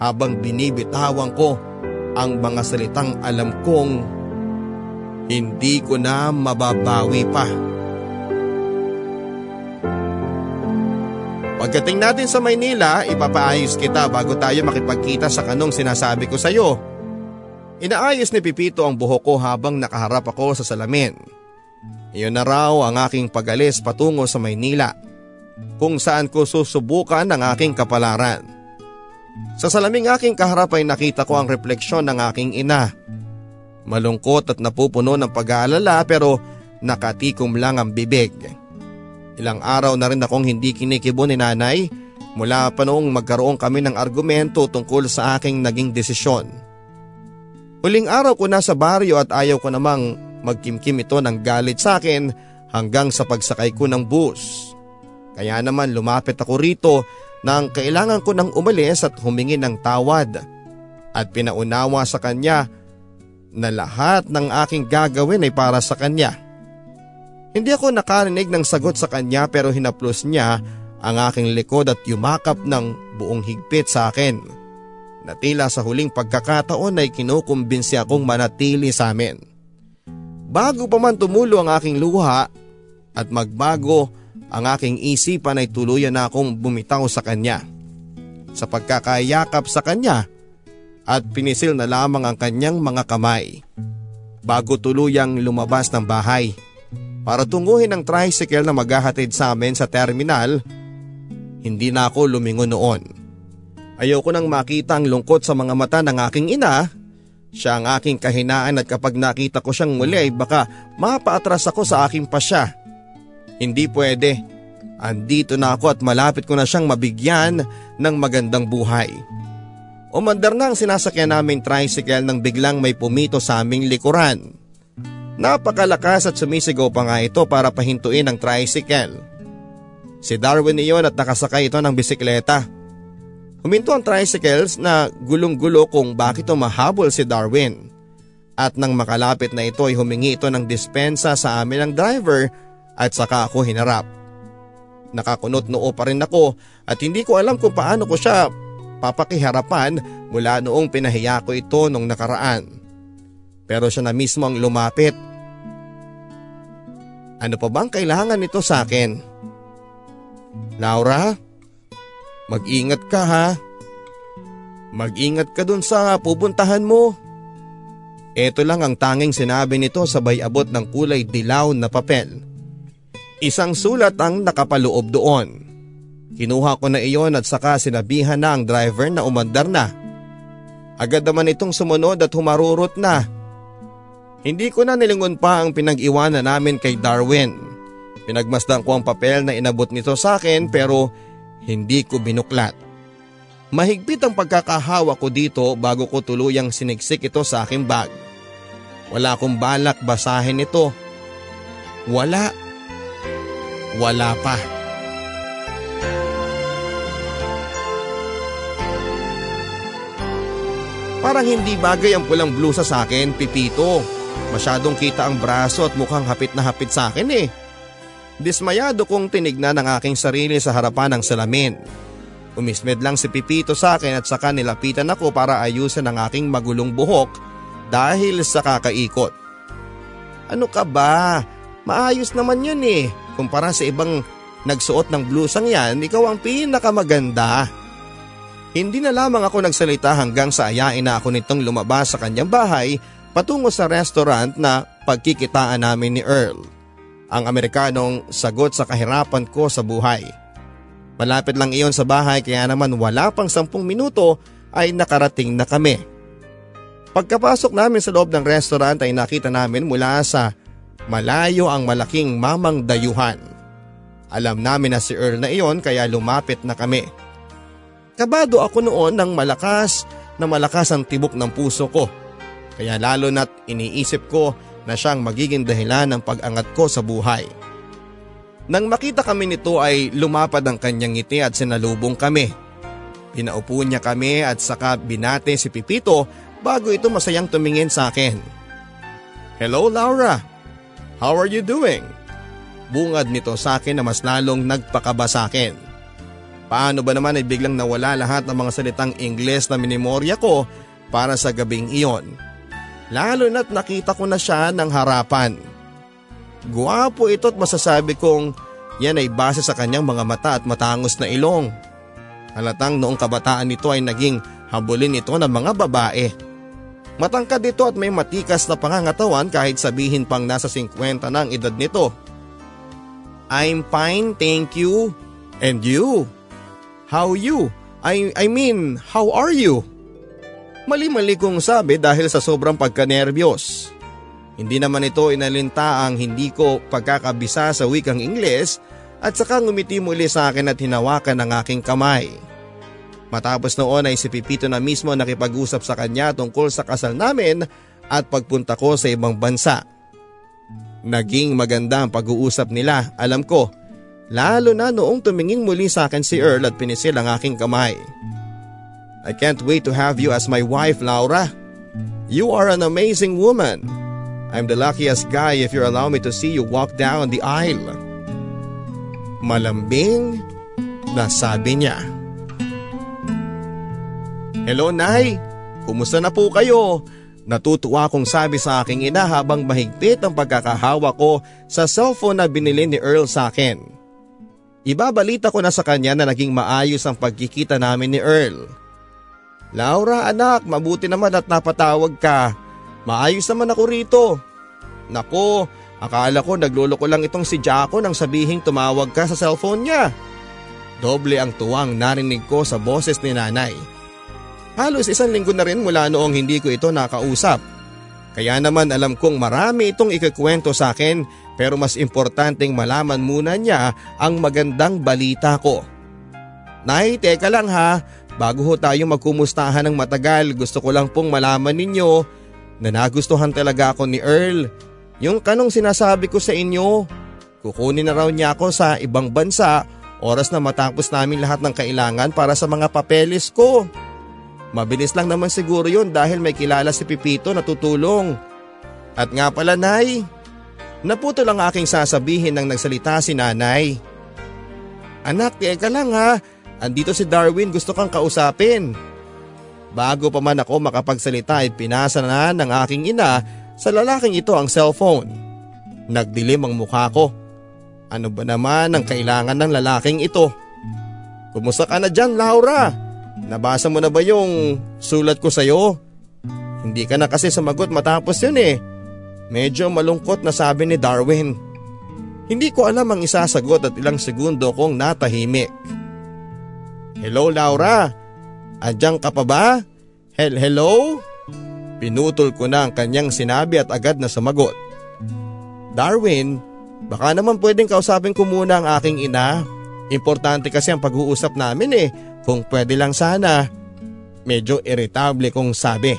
Habang binibitawan ko ang mga salitang alam kong hindi ko na mababawi pa. Pagdating natin sa Maynila, ipapaayos kita bago tayo makipagkita sa kanong sinasabi ko sa iyo. Inaayos ni Pipito ang buhok ko habang nakaharap ako sa salamin. Iyon na raw ang aking pagalis patungo sa Maynila kung saan ko susubukan ang aking kapalaran. Sa salaming aking kaharap ay nakita ko ang refleksyon ng aking ina Malungkot at napupuno ng pag-aalala pero nakatikom lang ang bibig. Ilang araw na rin akong hindi kinikibo ni nanay mula pa noong magkaroon kami ng argumento tungkol sa aking naging desisyon. Huling araw ko na sa baryo at ayaw ko namang magkimkim ito ng galit sa akin hanggang sa pagsakay ko ng bus. Kaya naman lumapit ako rito nang kailangan ko nang umalis at humingi ng tawad at pinaunawa sa kanya na lahat ng aking gagawin ay para sa kanya. Hindi ako nakarinig ng sagot sa kanya pero hinaplos niya ang aking likod at yumakap ng buong higpit sa akin. Natila sa huling pagkakataon ay kinukumbinsi akong manatili sa amin. Bago pa man tumulo ang aking luha at magbago ang aking isipan ay tuluyan na akong bumitaw sa kanya. Sa pagkakayakap sa kanya at pinisil na lamang ang kanyang mga kamay bago tuluyang lumabas ng bahay para tunguhin ang tricycle na maghahatid sa amin sa terminal. Hindi na ako lumingon noon. Ayoko nang makita ang lungkot sa mga mata ng aking ina. Siya ang aking kahinaan at kapag nakita ko siyang muli ay baka mapaatras ako sa aking pasya. Hindi pwede. Andito na ako at malapit ko na siyang mabigyan ng magandang buhay. Umandar na ang sinasakyan naming tricycle nang biglang may pumito sa aming likuran. Napakalakas at sumisigaw pa nga ito para pahintuin ang tricycle. Si Darwin iyon at nakasakay ito ng bisikleta. Huminto ang tricycles na gulong-gulo kung bakit umahabol si Darwin. At nang makalapit na ito ay humingi ito ng dispensa sa amin ng driver at saka ako hinarap. Nakakunot noo pa rin ako at hindi ko alam kung paano ko siya papakiharapan mula noong pinahiya ko ito nung nakaraan. Pero siya na mismo ang lumapit. Ano pa bang kailangan nito sa akin? Laura, mag-ingat ka ha. Mag-ingat ka dun sa pupuntahan mo. Ito lang ang tanging sinabi nito sabay abot ng kulay dilaw na papel. Isang sulat ang nakapaloob doon. Kinuha ko na iyon at saka sinabihan na ang driver na umandar na. Agad naman itong sumunod at humarurot na. Hindi ko na nilingon pa ang pinag-iwanan namin kay Darwin. Pinagmasdan ko ang papel na inabot nito sa akin pero hindi ko binuklat. Mahigpit ang pagkakahawa ko dito bago ko tuluyang siniksik ito sa aking bag. Wala akong balak basahin ito. Wala. Wala pa. Parang hindi bagay ang pulang blusa sa akin, Pipito. Masyadong kita ang braso at mukhang hapit na hapit sa akin eh. Dismayado kong tinignan ang aking sarili sa harapan ng salamin. Umismed lang si Pipito sa akin at saka nilapitan ako para ayusin ang aking magulong buhok dahil sa kakaikot. Ano ka ba? Maayos naman yan eh. Kumpara sa ibang nagsuot ng blusang yan, ikaw ang pinakamaganda. Hindi na lamang ako nagsalita hanggang sa ayain na ako nitong lumabas sa kanyang bahay patungo sa restaurant na pagkikitaan namin ni Earl. Ang Amerikanong sagot sa kahirapan ko sa buhay. Malapit lang iyon sa bahay kaya naman wala pang sampung minuto ay nakarating na kami. Pagkapasok namin sa loob ng restaurant ay nakita namin mula sa malayo ang malaking mamang dayuhan. Alam namin na si Earl na iyon kaya lumapit na kami. Kabado ako noon ng malakas na malakas ang tibok ng puso ko. Kaya lalo na't iniisip ko na siyang magiging dahilan ng pag-angat ko sa buhay. Nang makita kami nito ay lumapad ang kanyang ngiti at sinalubong kami. Pinaupo niya kami at saka binate si Pipito bago ito masayang tumingin sa akin. Hello Laura, how are you doing? Bungad nito sa akin na mas lalong nagpakaba sa akin. Paano ba naman ay biglang nawala lahat ng mga salitang Ingles na minimorya ko para sa gabing iyon? Lalo na't nakita ko na siya ng harapan. Guwapo ito at masasabi kong yan ay base sa kanyang mga mata at matangos na ilong. Halatang noong kabataan nito ay naging habulin ito ng mga babae. Matangkad ito at may matikas na pangangatawan kahit sabihin pang nasa 50 na ang edad nito. I'm fine, thank you. And you? How you? I, I mean, how are you? Mali-mali kong sabi dahil sa sobrang pagkanerbiyos. Hindi naman ito inalinta ang hindi ko pagkakabisa sa wikang Ingles at saka ngumiti muli sa akin at hinawakan ang aking kamay. Matapos noon ay si Pipito na mismo nakipag-usap sa kanya tungkol sa kasal namin at pagpunta ko sa ibang bansa. Naging maganda ang pag-uusap nila, alam ko. Lalo na noong tumingin muli sa akin si Earl at pinisil ang aking kamay. I can't wait to have you as my wife, Laura. You are an amazing woman. I'm the luckiest guy if you allow me to see you walk down the aisle. Malambing na sabi niya. Hello Nay, kumusta na po kayo? Natutuwa akong sabi sa aking ina habang mahigpit ang pagkakahawa ko sa cellphone na binili ni Earl sa akin. Ibabalita ko na sa kanya na naging maayos ang pagkikita namin ni Earl. Laura anak, mabuti naman at napatawag ka. Maayos naman ako rito. Nako, akala ko nagluloko lang itong si Jaco nang sabihing tumawag ka sa cellphone niya. Doble ang tuwang narinig ko sa boses ni nanay. Halos isang linggo na rin mula noong hindi ko ito nakausap. Kaya naman alam kong marami itong ikikwento sa akin pero mas importanteng malaman muna niya ang magandang balita ko. Nay, teka lang ha, bago ho tayo magkumustahan ng matagal gusto ko lang pong malaman ninyo na nagustuhan talaga ako ni Earl. Yung kanong sinasabi ko sa inyo, kukunin na raw niya ako sa ibang bansa oras na matapos namin lahat ng kailangan para sa mga papeles ko. Mabilis lang naman siguro yun dahil may kilala si Pipito na tutulong. At nga pala nay, naputo lang aking sasabihin nang nagsalita si nanay. Anak, teka lang ha, andito si Darwin gusto kang kausapin. Bago pa man ako makapagsalita ay pinasa na ng aking ina sa lalaking ito ang cellphone. Nagdilim ang mukha ko. Ano ba naman ang kailangan ng lalaking ito? Kumusta ka na dyan Laura? Nabasa mo na ba yung sulat ko sa'yo? Hindi ka na kasi sumagot matapos yun eh. Medyo malungkot na sabi ni Darwin. Hindi ko alam ang isasagot at ilang segundo kong natahimik. Hello Laura, Andiyan ka pa ba? Hel hello? Pinutol ko na ang kanyang sinabi at agad na sumagot. Darwin, baka naman pwedeng kausapin ko muna ang aking ina. Importante kasi ang pag-uusap namin eh, kung pwede lang sana. Medyo irritable kong sabi.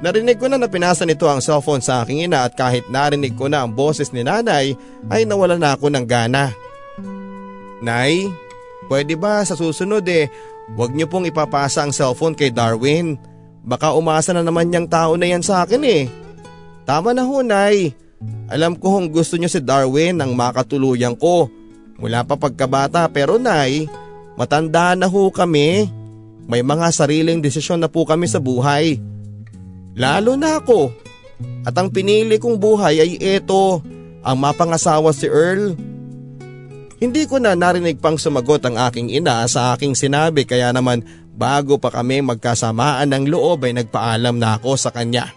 Narinig ko na na pinasa nito ang cellphone sa aking ina at kahit narinig ko na ang boses ni nanay ay nawala na ako ng gana. Nay, pwede ba sa susunod eh Huwag niyo pong ipapasa ang cellphone kay Darwin. Baka umasa na naman niyang tao na yan sa akin eh. Tama na ho, Nay. Alam ko kung gusto niyo si Darwin ang makatuluyan ko. Mula pa pagkabata pero nay, matanda na ho kami. May mga sariling desisyon na po kami sa buhay. Lalo na ako. At ang pinili kong buhay ay ito, ang mapangasawa si Earl. Hindi ko na narinig pang sumagot ang aking ina sa aking sinabi kaya naman bago pa kami magkasamaan ng loob ay nagpaalam na ako sa kanya.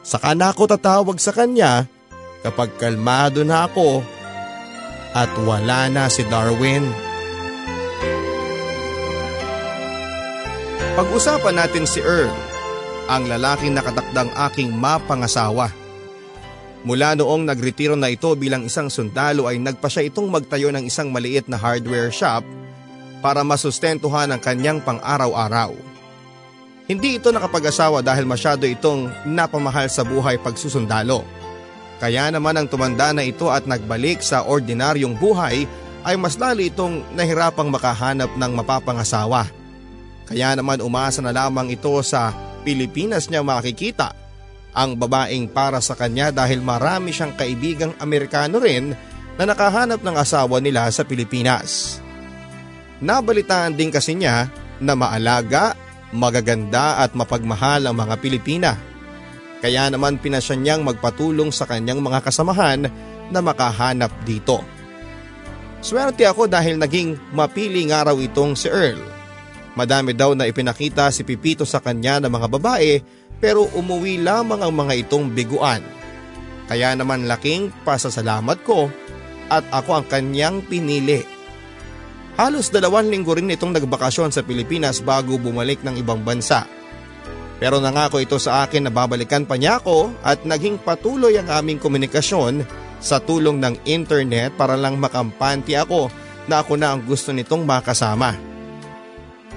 Saka na ako tatawag sa kanya kapag kalmado na ako at wala na si Darwin. Pag-usapan natin si Earl, ang lalaking nakatakdang aking mapangasawa. Mula noong nagretiro na ito bilang isang sundalo ay nagpa siya itong magtayo ng isang maliit na hardware shop para masustentuhan ang kanyang pang-araw-araw. Hindi ito nakapag-asawa dahil masyado itong napamahal sa buhay pagsusundalo. Kaya naman ang tumanda na ito at nagbalik sa ordinaryong buhay ay mas lalo itong nahirapang makahanap ng mapapangasawa. Kaya naman umasa na lamang ito sa Pilipinas niya makikita ang babaeng para sa kanya dahil marami siyang kaibigang Amerikano rin na nakahanap ng asawa nila sa Pilipinas. Nabalitaan din kasi niya na maalaga magaganda at mapagmahal ang mga Pilipina. Kaya naman pinasya niyang magpatulong sa kanyang mga kasamahan na makahanap dito. Swerte ako dahil naging mapiling araw itong si Earl. Madami daw na ipinakita si Pipito sa kanya ng mga babae pero umuwi lamang ang mga itong biguan. Kaya naman laking pasasalamat ko at ako ang kanyang pinili Halos dalawang linggo rin itong nagbakasyon sa Pilipinas bago bumalik ng ibang bansa. Pero nangako ito sa akin na babalikan pa niya ako at naging patuloy ang aming komunikasyon sa tulong ng internet para lang makampanti ako na ako na ang gusto nitong makasama.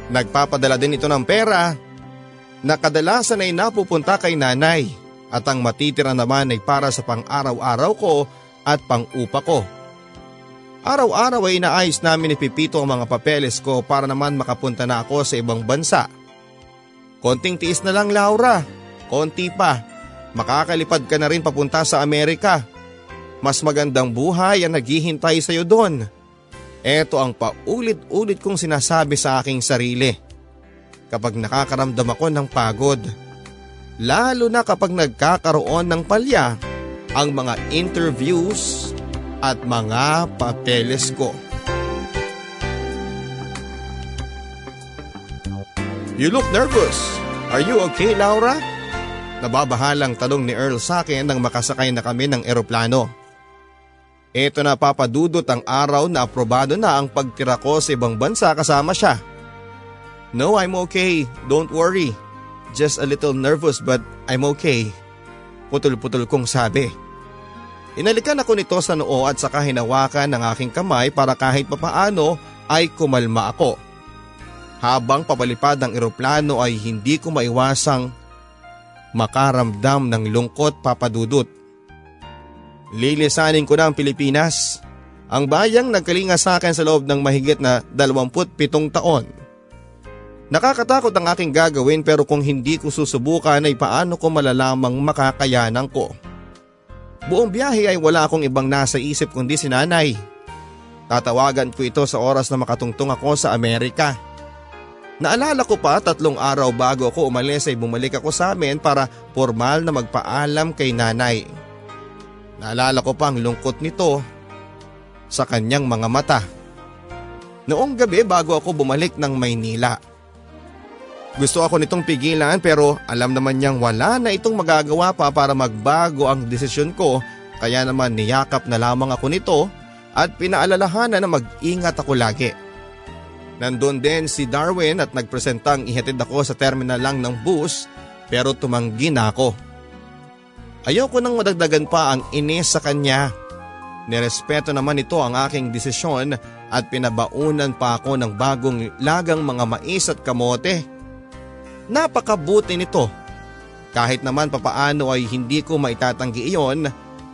Nagpapadala din ito ng pera na kadalasan ay napupunta kay nanay at ang matitira naman ay para sa pang-araw-araw ko at pang-upa ko. Araw-araw ay inaayos namin ni Pipito ang mga papeles ko para naman makapunta na ako sa ibang bansa. Konting tiis na lang Laura, konti pa. Makakalipad ka na rin papunta sa Amerika. Mas magandang buhay ang naghihintay sa iyo doon. Ito ang paulit-ulit kong sinasabi sa aking sarili. Kapag nakakaramdam ako ng pagod. Lalo na kapag nagkakaroon ng palya ang mga interviews at mga papeles ko. You look nervous. Are you okay, Laura? Nababahalang talong ni Earl sa akin nang makasakay na kami ng eroplano. Ito na papadudot ang araw na aprobado na ang pagtira ko sa ibang bansa kasama siya. No, I'm okay. Don't worry. Just a little nervous but I'm okay. Putol-putol kong sabi. Inalikan ako nito sa noo at saka hinawakan ng aking kamay para kahit papaano ay kumalma ako. Habang papalipad ang eroplano ay hindi ko maiwasang makaramdam ng lungkot papadudot. Lilisanin ko na ang Pilipinas, ang bayang nagkalinga sa akin sa loob ng mahigit na 27 taon. Nakakatakot ang aking gagawin pero kung hindi ko susubukan ay paano ko malalamang makakayanan ko. Buong biyahe ay wala akong ibang nasa isip kundi si nanay. Tatawagan ko ito sa oras na makatungtong ako sa Amerika. Naalala ko pa tatlong araw bago ako umalis ay bumalik ako sa amin para formal na magpaalam kay nanay. Naalala ko pa ang lungkot nito sa kanyang mga mata. Noong gabi bago ako bumalik ng Maynila. Gusto ako nitong pigilan pero alam naman niyang wala na itong magagawa pa para magbago ang desisyon ko kaya naman niyakap na lamang ako nito at pinaalalahanan na mag-ingat ako lagi. Nandun din si Darwin at nagpresentang ihatid ako sa terminal lang ng bus pero tumanggi na ako. Ayoko nang madagdagan pa ang inis sa kanya. Nirespeto naman ito ang aking desisyon at pinabaunan pa ako ng bagong lagang mga mais at kamote Napakabuti nito. Kahit naman papaano ay hindi ko maitatanggi iyon,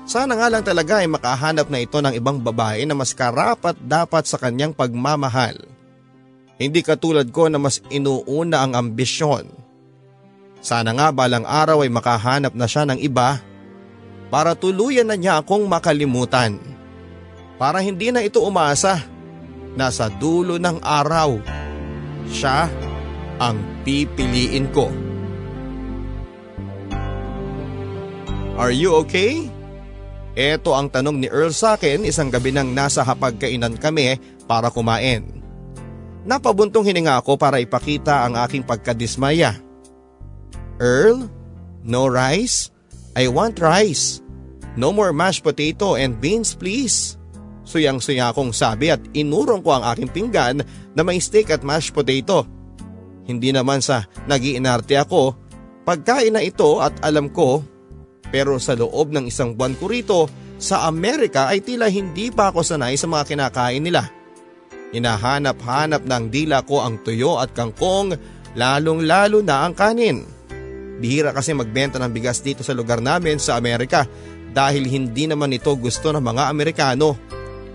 sana nga lang talaga ay makahanap na ito ng ibang babae na mas karapat dapat sa kanyang pagmamahal. Hindi katulad ko na mas inuuna ang ambisyon. Sana nga balang araw ay makahanap na siya ng iba para tuluyan na niya akong makalimutan. Para hindi na ito umasa. Nasa dulo ng araw, siya ang pipiliin ko. Are you okay? Ito ang tanong ni Earl sa akin isang gabi nang nasa hapagkainan kami para kumain. Napabuntong hininga ako para ipakita ang aking pagkadismaya. Earl, no rice? I want rice. No more mashed potato and beans please. Suyang-suya akong sabi at inurong ko ang aking pinggan na may steak at mashed potato. Hindi naman sa nagiinarte ako, pagkain na ito at alam ko, pero sa loob ng isang buwan ko rito sa Amerika ay tila hindi pa ako sanay sa mga kinakain nila. Hinahanap-hanap ng dila ko ang tuyo at kangkong lalong lalo na ang kanin. Bihira kasi magbenta ng bigas dito sa lugar namin sa Amerika dahil hindi naman ito gusto ng mga Amerikano.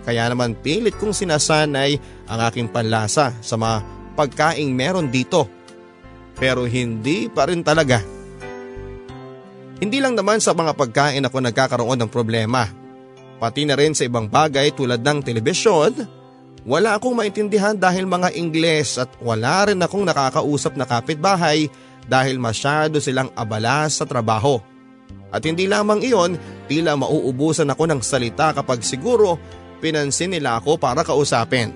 Kaya naman pilit kong sinasanay ang aking panlasa sa mga pagkaing meron dito. Pero hindi pa rin talaga. Hindi lang naman sa mga pagkain ako nagkakaroon ng problema. Pati na rin sa ibang bagay tulad ng telebisyon, wala akong maintindihan dahil mga Ingles at wala rin akong nakakausap na kapitbahay dahil masyado silang abala sa trabaho. At hindi lamang iyon, tila mauubusan ako ng salita kapag siguro pinansin nila ako para kausapin.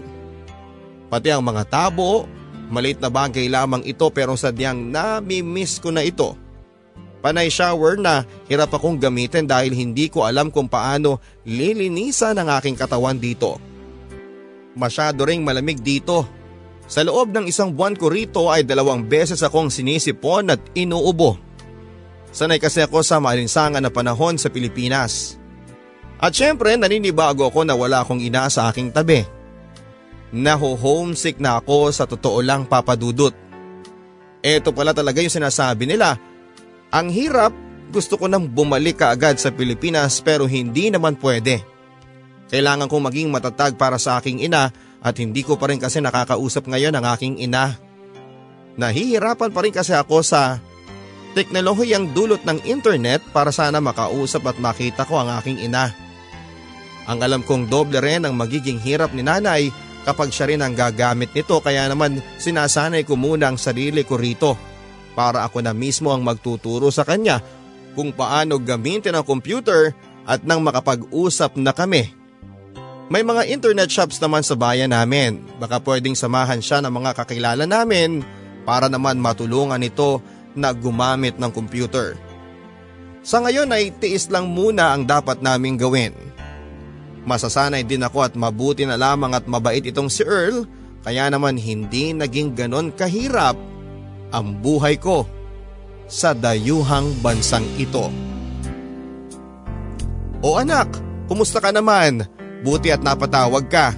Pati ang mga tabo, maliit na bagay lamang ito pero sadyang nami-miss ko na ito. Panay shower na hirap akong gamitin dahil hindi ko alam kung paano lilinisan ang aking katawan dito. Masyado ring malamig dito sa loob ng isang buwan ko rito ay dalawang beses akong sinisipon at inuubo. Sanay kasi ako sa maalinsangan na panahon sa Pilipinas. At syempre naninibago ako na wala akong ina sa aking tabi. Naho-homesick na ako sa totoo lang papadudot. Ito pala talaga yung sinasabi nila. Ang hirap, gusto ko nang bumalik kaagad sa Pilipinas pero hindi naman pwede. Kailangan kong maging matatag para sa aking ina at hindi ko pa rin kasi nakakausap ngayon ang aking ina. Nahihirapan pa rin kasi ako sa teknolohiyang dulot ng internet para sana makausap at makita ko ang aking ina. Ang alam kong doble rin ang magiging hirap ni nanay kapag siya rin ang gagamit nito kaya naman sinasanay ko muna ang sarili ko rito para ako na mismo ang magtuturo sa kanya kung paano gamitin ang computer at nang makapag-usap na kami may mga internet shops naman sa bayan namin. Baka pwedeng samahan siya ng mga kakilala namin para naman matulungan ito na gumamit ng computer. Sa ngayon ay tiis lang muna ang dapat naming gawin. Masasanay din ako at mabuti na lamang at mabait itong si Earl kaya naman hindi naging ganon kahirap ang buhay ko sa dayuhang bansang ito. O anak, kumusta ka naman? Buti at napatawag ka.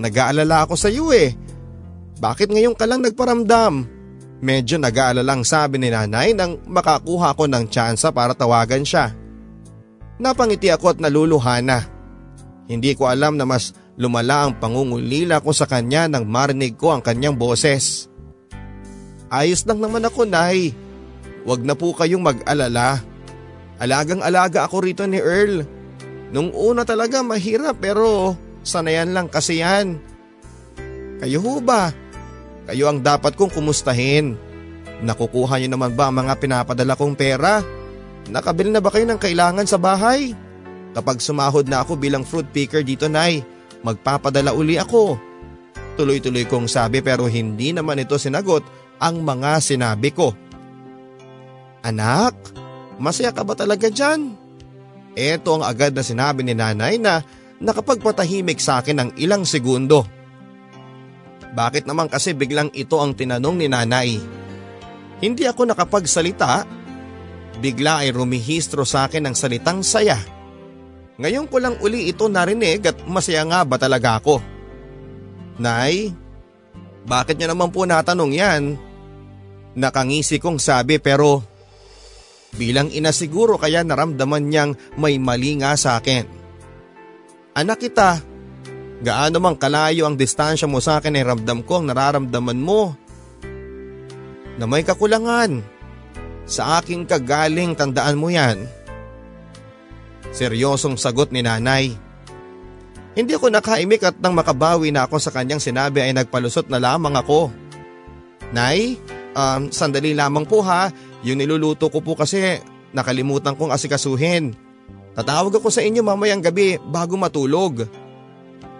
Nag-aalala ako sa iyo eh. Bakit ngayon ka lang nagparamdam? Medyo nag-aalalang sabi ni nanay nang makakuha ko ng tsansa para tawagan siya. Napangiti ako at naluluha na. Hindi ko alam na mas lumala ang pangungulila ko sa kanya nang marinig ko ang kanyang boses. Ayos lang naman ako, Nay. Huwag na po kayong mag-alala. Alagang alaga ako rito ni Earl. Nung una talaga mahirap pero sanayan lang kasi yan. Kayo ho ba? Kayo ang dapat kong kumustahin. Nakukuha niyo naman ba ang mga pinapadala kong pera? Nakabili na ba kayo ng kailangan sa bahay? Kapag sumahod na ako bilang fruit picker dito nay, magpapadala uli ako. Tuloy-tuloy kong sabi pero hindi naman ito sinagot ang mga sinabi ko. Anak, masaya ka ba talaga dyan? Ito ang agad na sinabi ni nanay na nakapagpatahimik sa akin ng ilang segundo. Bakit naman kasi biglang ito ang tinanong ni nanay? Hindi ako nakapagsalita. Bigla ay rumihistro sa akin ng salitang saya. Ngayon ko lang uli ito narinig at masaya nga ba talaga ako? Nay, bakit niya naman po natanong yan? Nakangisi kong sabi pero Bilang ina siguro kaya naramdaman niyang may mali nga sa akin. Anak kita, gaano mang kalayo ang distansya mo sa akin ay ramdam ko ang nararamdaman mo. Na may kakulangan. Sa aking kagaling tandaan mo yan. Seryosong sagot ni nanay. Hindi ako nakaimik at nang makabawi na ako sa kanyang sinabi ay nagpalusot na lamang ako. Nay, um, sandali lamang po ha, yung niluluto ko po kasi nakalimutan kong asikasuhin. Tatawag ako sa inyo mamayang gabi bago matulog.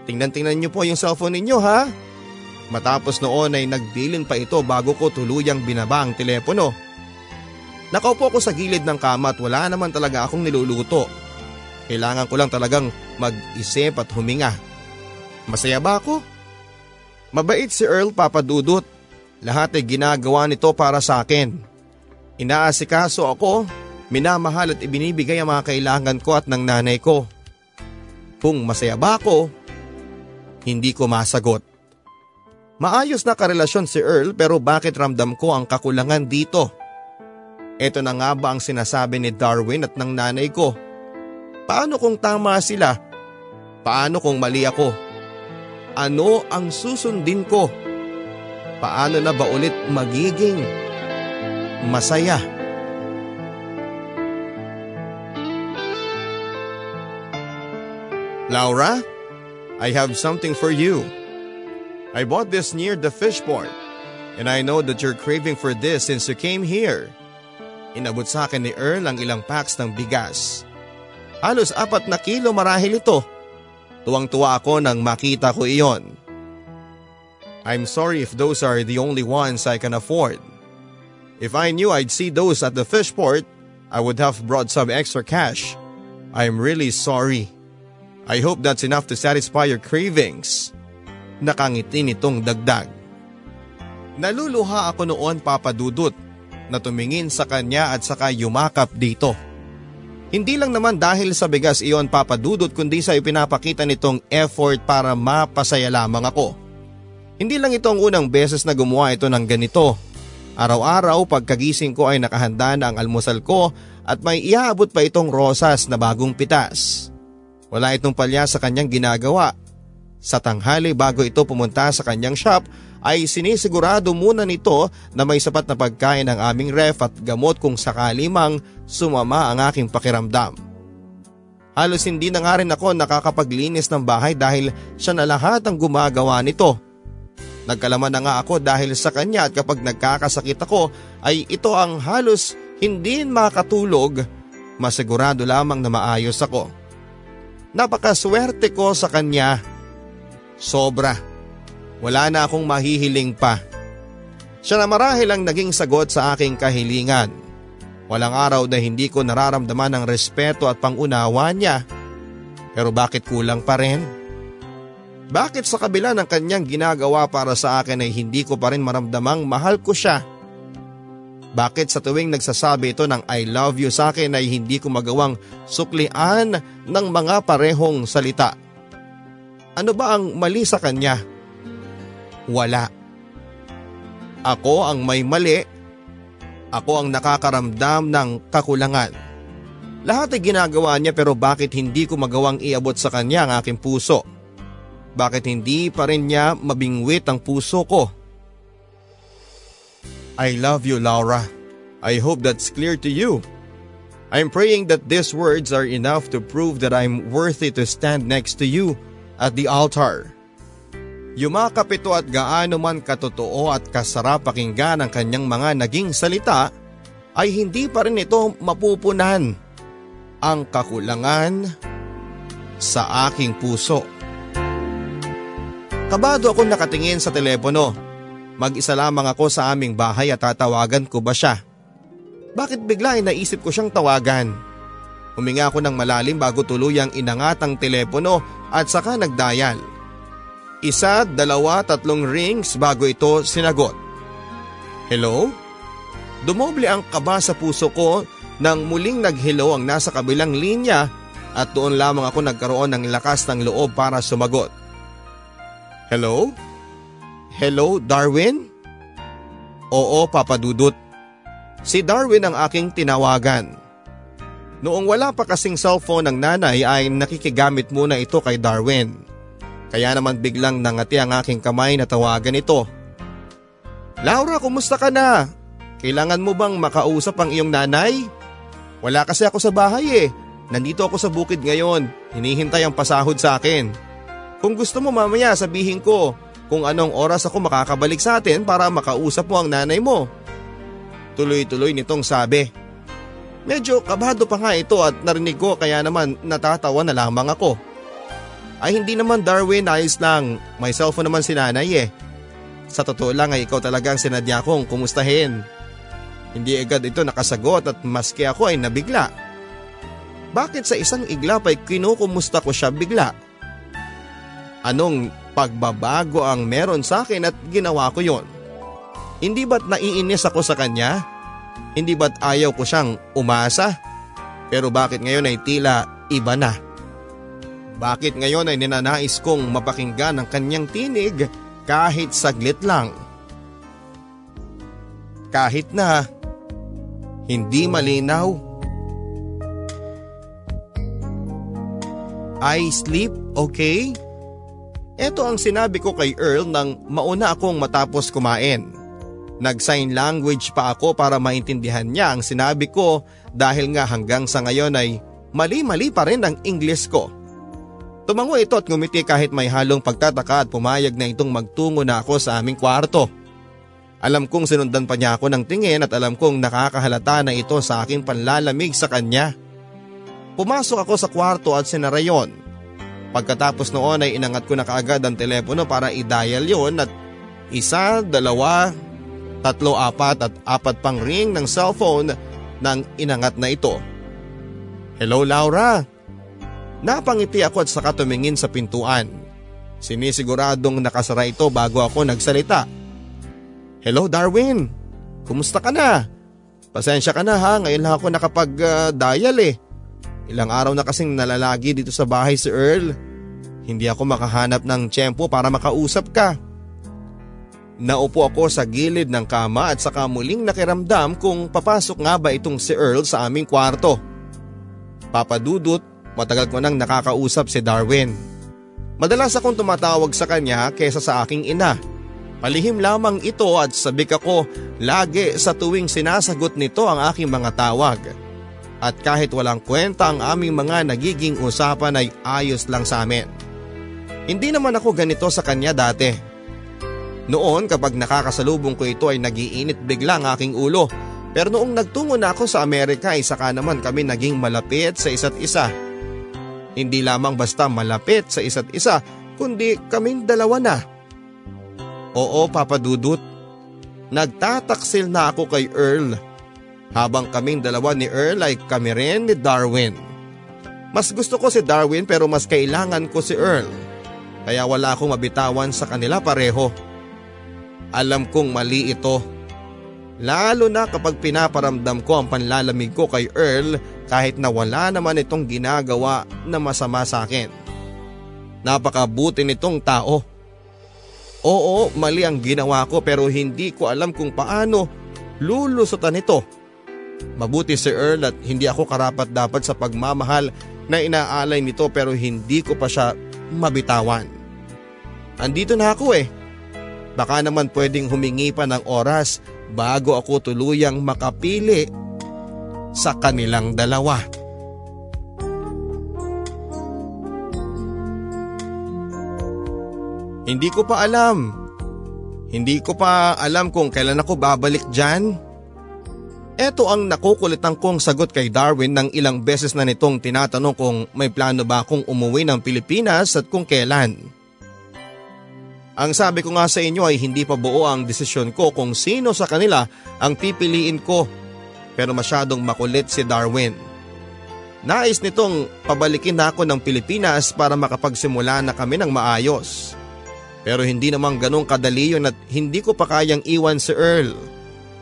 Tingnan-tingnan niyo po yung cellphone ninyo ha. Matapos noon ay nagdiling pa ito bago ko tuluyang binaba ang telepono. Nakaupo ako sa gilid ng kama at wala naman talaga akong niluluto. Kailangan ko lang talagang mag-isip at huminga. Masaya ba ako? Mabait si Earl Papadudot. Lahat ay ginagawa nito para sa akin. Inaasikaso ako, minamahal at ibinibigay ang mga kailangan ko at ng nanay ko. Kung masaya ba ako, hindi ko masagot. Maayos na karelasyon si Earl pero bakit ramdam ko ang kakulangan dito? Ito na nga ba ang sinasabi ni Darwin at ng nanay ko? Paano kung tama sila? Paano kung mali ako? Ano ang susundin ko? Paano na ba ulit magiging masaya? Laura, I have something for you. I bought this near the fish port and I know that you're craving for this since you came here. Inabot sa akin ni Earl ang ilang packs ng bigas. Halos apat na kilo marahil ito. Tuwang-tuwa ako nang makita ko iyon. I'm sorry if those are the only ones I can afford. If I knew I'd see those at the fish port, I would have brought some extra cash. I'm really sorry. I hope that's enough to satisfy your cravings. Nakangiti nitong dagdag. Naluluha ako noon papadudot na tumingin sa kanya at saka yumakap dito. Hindi lang naman dahil sa bigas iyon papadudot kundi sa ipinapakita nitong effort para mapasaya lamang ako. Hindi lang ito ang unang beses na gumawa ito ng ganito. Araw-araw pagkagising ko ay nakahanda na ang almusal ko at may iaabot pa itong rosas na bagong pitas. Wala itong palya sa kanyang ginagawa. Sa tanghali bago ito pumunta sa kanyang shop ay sinisigurado muna nito na may sapat na pagkain ng aming ref at gamot kung sakali mang sumama ang aking pakiramdam. Halos hindi na nga rin ako nakakapaglinis ng bahay dahil siya na lahat ang gumagawa nito. Nagkalaman na nga ako dahil sa kanya at kapag nagkakasakit ako ay ito ang halos hindi makatulog, masigurado lamang na maayos ako. Napakaswerte ko sa kanya. Sobra. Wala na akong mahihiling pa. Siya na marahil ang naging sagot sa aking kahilingan. Walang araw na hindi ko nararamdaman ang respeto at pangunawa niya. Pero bakit kulang pa rin? Bakit sa kabila ng kanyang ginagawa para sa akin ay hindi ko pa rin maramdamang mahal ko siya? Bakit sa tuwing nagsasabi ito ng I love you sa akin ay hindi ko magawang suklian ng mga parehong salita? Ano ba ang mali sa kanya? wala. Ako ang may mali. Ako ang nakakaramdam ng kakulangan. Lahat ay ginagawa niya pero bakit hindi ko magawang iabot sa kanya ang aking puso? Bakit hindi pa rin niya mabingwit ang puso ko? I love you Laura. I hope that's clear to you. I'm praying that these words are enough to prove that I'm worthy to stand next to you at the altar. Yumakap ito at gaano man katotoo at kasarap pakinggan ang kanyang mga naging salita ay hindi pa rin ito mapupunan ang kakulangan sa aking puso. Kabado ako nakatingin sa telepono. Mag-isa lamang ako sa aming bahay at tatawagan ko ba siya? Bakit bigla ay naisip ko siyang tawagan? Huminga ako ng malalim bago tuluyang inangat ang telepono at saka nagdayal. Isa, dalawa, tatlong rings bago ito sinagot. Hello? Dumoble ang kaba sa puso ko nang muling nag-hello ang nasa kabilang linya at doon lamang ako nagkaroon ng lakas ng loob para sumagot. Hello? Hello, Darwin? Oo, papadudot. Si Darwin ang aking tinawagan. Noong wala pa kasing cellphone ng nanay ay nakikigamit muna ito kay Darwin. Kaya naman biglang nangati ang aking kamay na tawagan ito. Laura, kumusta ka na? Kailangan mo bang makausap ang iyong nanay? Wala kasi ako sa bahay eh. nandito ako sa bukid ngayon. Hinihintay ang pasahod sa akin. Kung gusto mo mamaya sabihin ko kung anong oras ako makakabalik sa atin para makausap mo ang nanay mo. Tuloy-tuloy nitong sabi. Medyo kabado pa nga ito at narinig ko kaya naman natatawa na lamang ako. Ay hindi naman Darwin, ayos lang. May cellphone naman si nanay eh. Sa totoo lang ay ikaw talagang sinadya kong kumustahin. Hindi agad ito nakasagot at maski ako ay nabigla. Bakit sa isang iglap ay kinukumusta ko siya bigla? Anong pagbabago ang meron sa akin at ginawa ko yon? Hindi ba't naiinis ako sa kanya? Hindi ba't ayaw ko siyang umasa? Pero bakit ngayon ay tila iba na? Bakit ngayon ay ninanais kong mapakinggan ang kanyang tinig kahit saglit lang? Kahit na hindi malinaw. I sleep, okay? Ito ang sinabi ko kay Earl nang mauna akong matapos kumain. Nag-sign language pa ako para maintindihan niya ang sinabi ko dahil nga hanggang sa ngayon ay mali-mali pa rin ang English ko. Tumango ito at ngumiti kahit may halong pagtataka at pumayag na itong magtungo na ako sa aming kwarto. Alam kong sinundan pa niya ako ng tingin at alam kong nakakahalata na ito sa aking panlalamig sa kanya. Pumasok ako sa kwarto at sinara yon. Pagkatapos noon ay inangat ko na kaagad ang telepono para i-dial yon at isa, dalawa, tatlo, apat at apat pang ring ng cellphone nang inangat na ito. Hello Laura, Napangiti ako at saka tumingin sa pintuan. Sinisiguradong nakasara ito bago ako nagsalita. Hello Darwin, kumusta ka na? Pasensya ka na ha, ngayon lang ako nakapag-dial uh, eh. Ilang araw na kasing nalalagi dito sa bahay si Earl. Hindi ako makahanap ng tiyempo para makausap ka. Naupo ako sa gilid ng kama at saka muling nakiramdam kung papasok nga ba itong si Earl sa aming kwarto. Papadudot Matagal ko nang nakakausap si Darwin. Madalas akong tumatawag sa kanya kesa sa aking ina. Palihim lamang ito at sabik ako lagi sa tuwing sinasagot nito ang aking mga tawag. At kahit walang kwenta ang aming mga nagiging usapan ay ayos lang sa amin. Hindi naman ako ganito sa kanya dati. Noon kapag nakakasalubong ko ito ay nagiinit bigla ang aking ulo. Pero noong nagtungo na ako sa Amerika ay saka naman kami naging malapit sa isa't isa. Hindi lamang basta malapit sa isa't isa, kundi kaming dalawa na. Oo, Papa Dudut. Nagtataksil na ako kay Earl. Habang kaming dalawa ni Earl ay kami rin ni Darwin. Mas gusto ko si Darwin pero mas kailangan ko si Earl. Kaya wala akong mabitawan sa kanila pareho. Alam kong mali ito. Lalo na kapag pinaparamdam ko ang panlalamig ko kay Earl kahit na wala naman itong ginagawa na masama sa akin. Napakabuti nitong tao. Oo, mali ang ginawa ko pero hindi ko alam kung paano lulusutan ito. Mabuti si Earl at hindi ako karapat dapat sa pagmamahal na inaalay nito pero hindi ko pa siya mabitawan. Andito na ako eh. Baka naman pwedeng humingi pa ng oras bago ako tuluyang makapili sa kanilang dalawa. Hindi ko pa alam. Hindi ko pa alam kung kailan ako babalik dyan. Ito ang nakukulitan kong sagot kay Darwin ng ilang beses na nitong tinatanong kung may plano ba akong umuwi ng Pilipinas at kung kailan. Ang sabi ko nga sa inyo ay hindi pa buo ang desisyon ko kung sino sa kanila ang pipiliin ko pero masyadong makulit si Darwin. Nais nitong pabalikin na ako ng Pilipinas para makapagsimula na kami ng maayos. Pero hindi naman ganong kadali yun at hindi ko pa kayang iwan si Earl.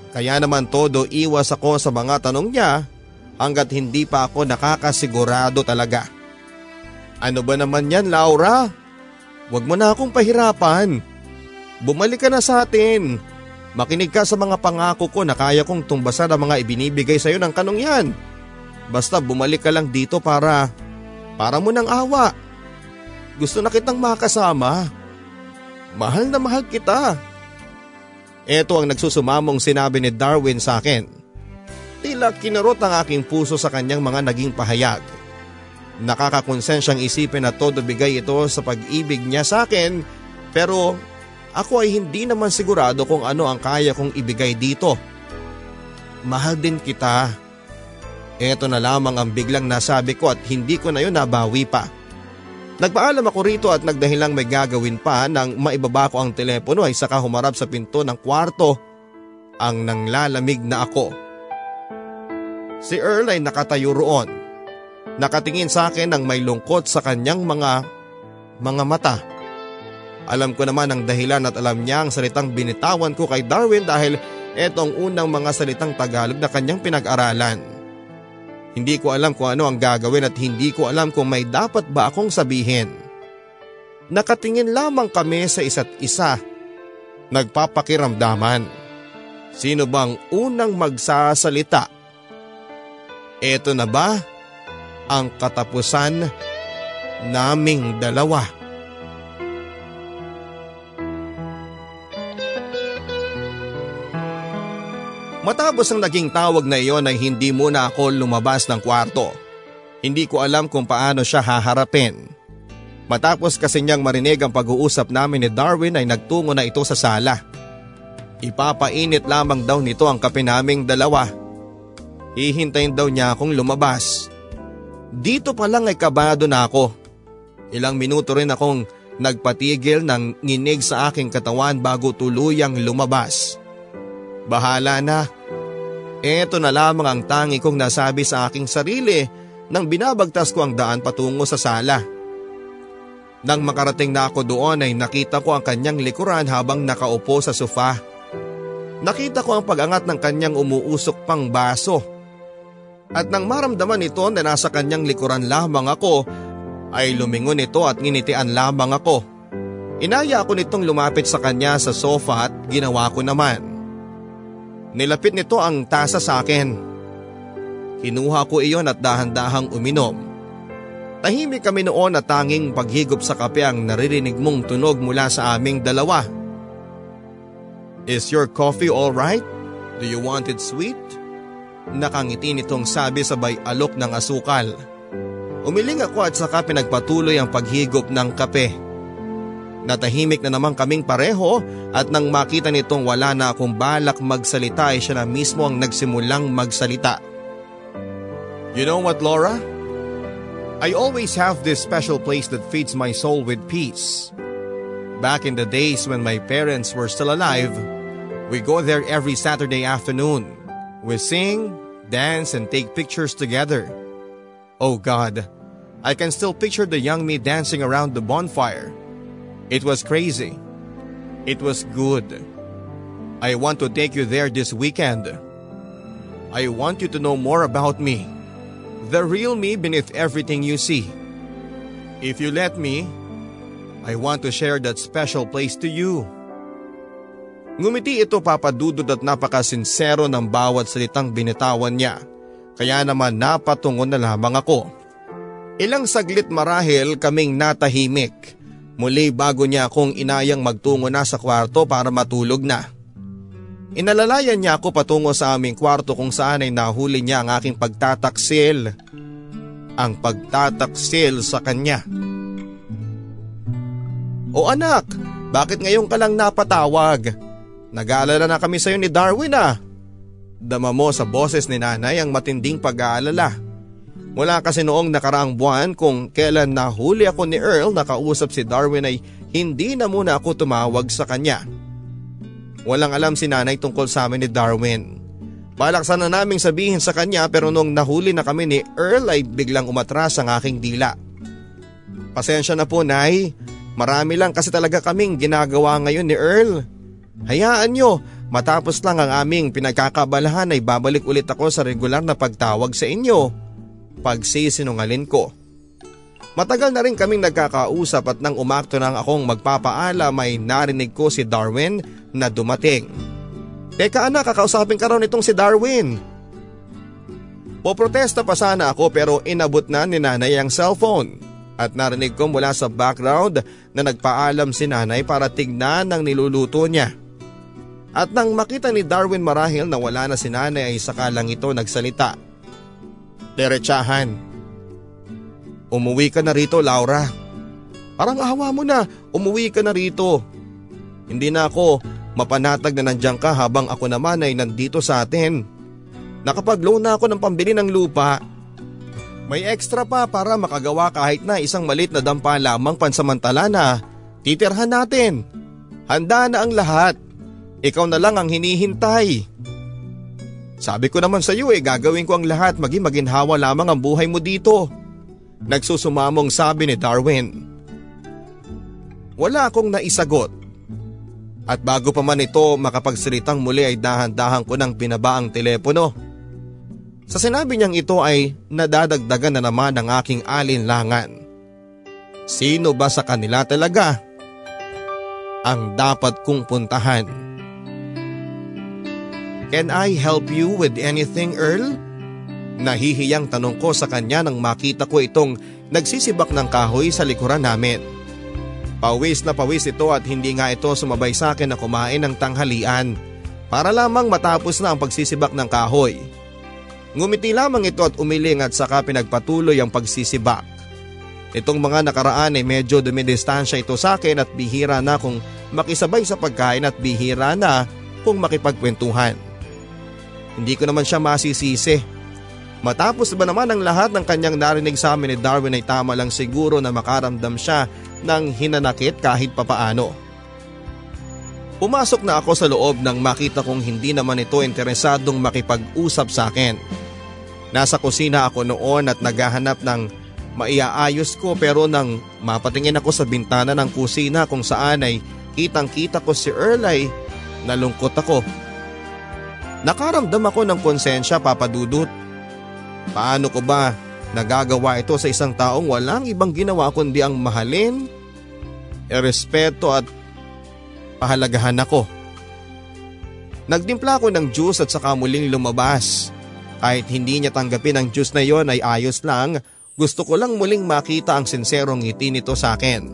Kaya naman todo iwas ako sa mga tanong niya hanggat hindi pa ako nakakasigurado talaga. Ano ba naman yan Laura? Huwag mo na akong pahirapan. Bumalik ka na sa atin. Makinig ka sa mga pangako ko na kaya kong tumbasan ang mga ibinibigay sa iyo ng kanong yan. Basta bumalik ka lang dito para, para mo ng awa. Gusto na kitang makasama. Mahal na mahal kita. Ito ang nagsusumamong sinabi ni Darwin sa akin. Tila kinarot ang aking puso sa kanyang mga naging pahayag. Nakakakonsensyang isipin na todo bigay ito sa pag-ibig niya sa akin pero ako ay hindi naman sigurado kung ano ang kaya kong ibigay dito. Mahal din kita. Ito na lamang ang biglang nasabi ko at hindi ko na yun nabawi pa. Nagpaalam ako rito at nagdahilang may gagawin pa nang maibaba ko ang telepono ay saka humarap sa pinto ng kwarto ang nanglalamig na ako. Si Earl ay nakatayo roon. Nakatingin sa akin ng may lungkot sa kanyang mga mga mata. Alam ko naman ang dahilan at alam niya ang salitang binitawan ko kay Darwin dahil ito ang unang mga salitang Tagalog na kanyang pinag-aralan. Hindi ko alam kung ano ang gagawin at hindi ko alam kung may dapat ba akong sabihin. Nakatingin lamang kami sa isa't isa. Nagpapakiramdaman. Sino bang unang magsasalita? Ito na ba ang katapusan naming dalawa? Matapos ang naging tawag na iyon ay hindi muna ako lumabas ng kwarto. Hindi ko alam kung paano siya haharapin. Matapos kasi niyang marinig ang pag-uusap namin ni Darwin ay nagtungo na ito sa sala. Ipapainit lamang daw nito ang kape naming dalawa. Hihintayin daw niya akong lumabas. Dito pa lang ay kabado na ako. Ilang minuto rin akong nagpatigil ng nginig sa aking katawan bago tuluyang lumabas. Bahala na. Ito na lamang ang tangi kong nasabi sa aking sarili nang binabagtas ko ang daan patungo sa sala. Nang makarating na ako doon ay nakita ko ang kanyang likuran habang nakaupo sa sofa. Nakita ko ang pag-angat ng kanyang umuusok pang baso. At nang maramdaman ito na nasa kanyang likuran lamang ako, ay lumingon ito at nginitian lamang ako. Inaya ako nitong lumapit sa kanya sa sofa at ginawa ko naman. Nilapit nito ang tasa sa akin. Kinuha ko iyon at dahan-dahang uminom. Tahimik kami noon at tanging paghigop sa kape ang naririnig mong tunog mula sa aming dalawa. Is your coffee all right? Do you want it sweet? Nakangiti nitong sabi sabay alok ng asukal. Umiling ako at saka pinagpatuloy ang paghigop ng kape. Natahimik na naman kaming pareho at nang makita nitong wala na akong balak magsalita ay siya na mismo ang nagsimulang magsalita. You know what Laura? I always have this special place that feeds my soul with peace. Back in the days when my parents were still alive, we go there every Saturday afternoon. We sing, dance and take pictures together. Oh God, I can still picture the young me dancing around the bonfire It was crazy. It was good. I want to take you there this weekend. I want you to know more about me. The real me beneath everything you see. If you let me, I want to share that special place to you. Ngumiti ito papadudod at napakasinsero ng bawat salitang binitawan niya. Kaya naman napatungon na lamang ako. Ilang saglit marahil kaming natahimik. Muli bago niya akong inayang magtungo na sa kwarto para matulog na. Inalalayan niya ako patungo sa aming kwarto kung saan ay nahuli niya ang aking pagtataksil. Ang pagtataksil sa kanya. O anak, bakit ngayon ka lang napatawag? Nag-aalala na kami sa iyo ni Darwin ah. Dama mo sa boses ni nanay ang matinding pag-aalala. Mula kasi noong nakaraang buwan kung kailan nahuli ako ni Earl na kausap si Darwin ay hindi na muna ako tumawag sa kanya. Walang alam si nanay tungkol sa amin ni Darwin. Balak sana naming sabihin sa kanya pero nung nahuli na kami ni Earl ay biglang umatras ang aking dila. Pasensya na po nay, marami lang kasi talaga kaming ginagawa ngayon ni Earl. Hayaan nyo, matapos lang ang aming pinagkakabalahan ay babalik ulit ako sa regular na pagtawag sa inyo pagsisinungalin ko. Matagal na rin kaming nagkakausap at nang umakto nang akong magpapaala may narinig ko si Darwin na dumating. Teka anak, kakausapin ka raw nitong si Darwin. Poprotesta pa sana ako pero inabot na ni nanay ang cellphone at narinig ko mula sa background na nagpaalam si nanay para tignan ang niluluto niya. At nang makita ni Darwin marahil na wala na si nanay ay saka lang ito nagsalita. Derechahan. Umuwi ka na rito Laura. Parang awa mo na, umuwi ka na rito. Hindi na ako mapanatag na nandiyan ka habang ako naman ay nandito sa atin. Nakapag-loan na ako ng pambili ng lupa. May extra pa para makagawa kahit na isang malit na dampa lamang pansamantala na titirhan natin. Handa na ang lahat. Ikaw na lang ang hinihintay. Sabi ko naman sa iyo eh gagawin ko ang lahat maging maginhawa lamang ang buhay mo dito. Nagsusumamong sabi ni Darwin. Wala akong naisagot. At bago pa man ito makapagsalitang muli ay dahan-dahan ko ng binaba ang telepono. Sa sinabi niyang ito ay nadadagdagan na naman ang aking alinlangan. Sino ba sa kanila talaga ang dapat kong puntahan? Can I help you with anything Earl? Nahihiyang tanong ko sa kanya nang makita ko itong nagsisibak ng kahoy sa likuran namin. Pawis na pawis ito at hindi nga ito sumabay sa akin na kumain ng tanghalian para lamang matapos na ang pagsisibak ng kahoy. Ngumiti lamang ito at umiling at saka pinagpatuloy ang pagsisibak. Itong mga nakaraan ay medyo dumidistansya ito sa akin at bihira na kung makisabay sa pagkain at bihira na kung makipagkwentuhan. Hindi ko naman siya masisisi. Matapos ba naman ang lahat ng kanyang narinig sa amin ni Darwin ay tama lang siguro na makaramdam siya ng hinanakit kahit papaano. Pumasok na ako sa loob nang makita kong hindi naman ito interesadong makipag-usap sa akin. Nasa kusina ako noon at naghahanap ng maiaayos ko pero nang mapatingin ako sa bintana ng kusina kung saan ay kitang kita ko si Earl ay nalungkot ako. Nakaramdam ako ng konsensya papadudot. Paano ko ba nagagawa ito sa isang taong walang ibang ginawa kundi ang mahalin, erespeto at pahalagahan ako. Nagdimpla ako ng juice at saka muling lumabas. Kahit hindi niya tanggapin ang juice na yon ay ayos lang, gusto ko lang muling makita ang sinserong ngiti nito sa akin.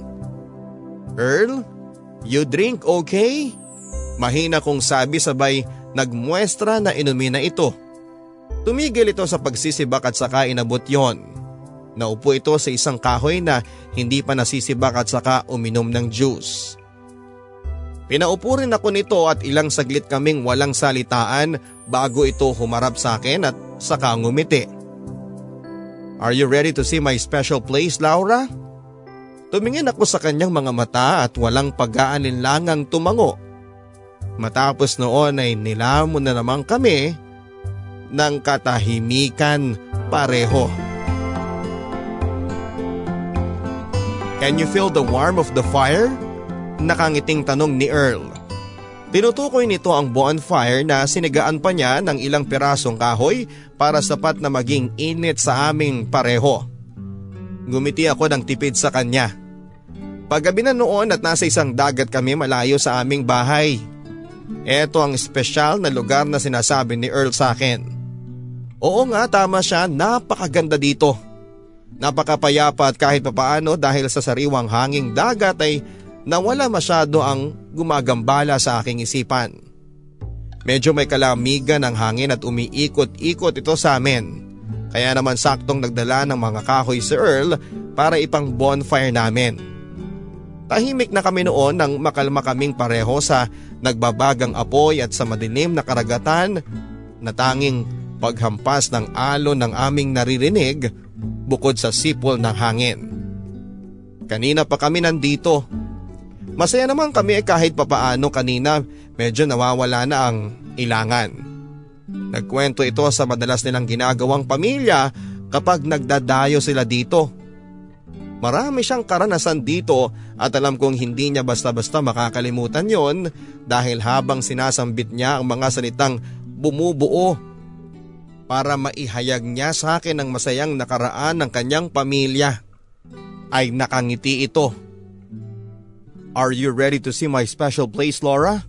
Earl, you drink okay? Mahina kong sabi sabay nagmuestra na inumin na ito. Tumigil ito sa pagsisibak at saka inabot yon. Naupo ito sa isang kahoy na hindi pa nasisibak at saka uminom ng juice. Pinaupo rin ako nito at ilang saglit kaming walang salitaan bago ito humarap sa akin at saka ngumiti. Are you ready to see my special place, Laura? Tumingin ako sa kanyang mga mata at walang pag-aalinlangang tumango Matapos noon ay nilamon na naman kami ng katahimikan pareho. Can you feel the warmth of the fire? Nakangiting tanong ni Earl. Tinutukoy nito ang bonfire na sinigaan pa niya ng ilang pirasong kahoy para sapat na maging init sa aming pareho. Gumiti ako ng tipid sa kanya. Paggabi na noon at nasa isang dagat kami malayo sa aming bahay. Ito ang espesyal na lugar na sinasabi ni Earl sa akin. Oo nga tama siya, napakaganda dito. Napakapayapa at kahit papaano dahil sa sariwang hanging dagat ay nawala masyado ang gumagambala sa aking isipan. Medyo may kalamigan ng hangin at umiikot-ikot ito sa amin. Kaya naman saktong nagdala ng mga kahoy si Earl para ipang bonfire namin. Tahimik na kami noon nang makalma kaming pareho sa nagbabagang apoy at sa madilim na karagatan na tanging paghampas ng alon ng aming naririnig bukod sa sipol ng hangin. Kanina pa kami nandito. Masaya naman kami kahit papaano kanina medyo nawawala na ang ilangan. Nagkwento ito sa madalas nilang ginagawang pamilya kapag nagdadayo sila dito Marami siyang karanasan dito at alam kong hindi niya basta-basta makakalimutan yon dahil habang sinasambit niya ang mga salitang bumubuo para maihayag niya sa akin ang masayang nakaraan ng kanyang pamilya ay nakangiti ito. Are you ready to see my special place, Laura?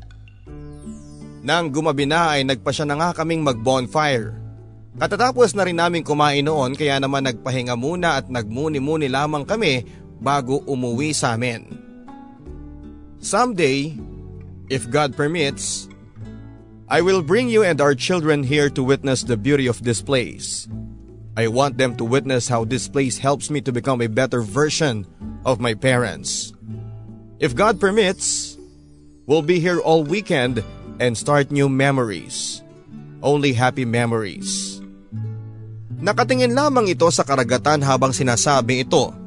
Nang gumabi na ay nagpa siya na nga kaming mag-bonfire. Katatapos na rin namin kumain noon kaya naman nagpahinga muna at nagmuni-muni lamang kami bago umuwi sa amin. Someday, if God permits, I will bring you and our children here to witness the beauty of this place. I want them to witness how this place helps me to become a better version of my parents. If God permits, we'll be here all weekend and start new memories. Only happy memories. Nakatingin lamang ito sa karagatan habang sinasabi ito.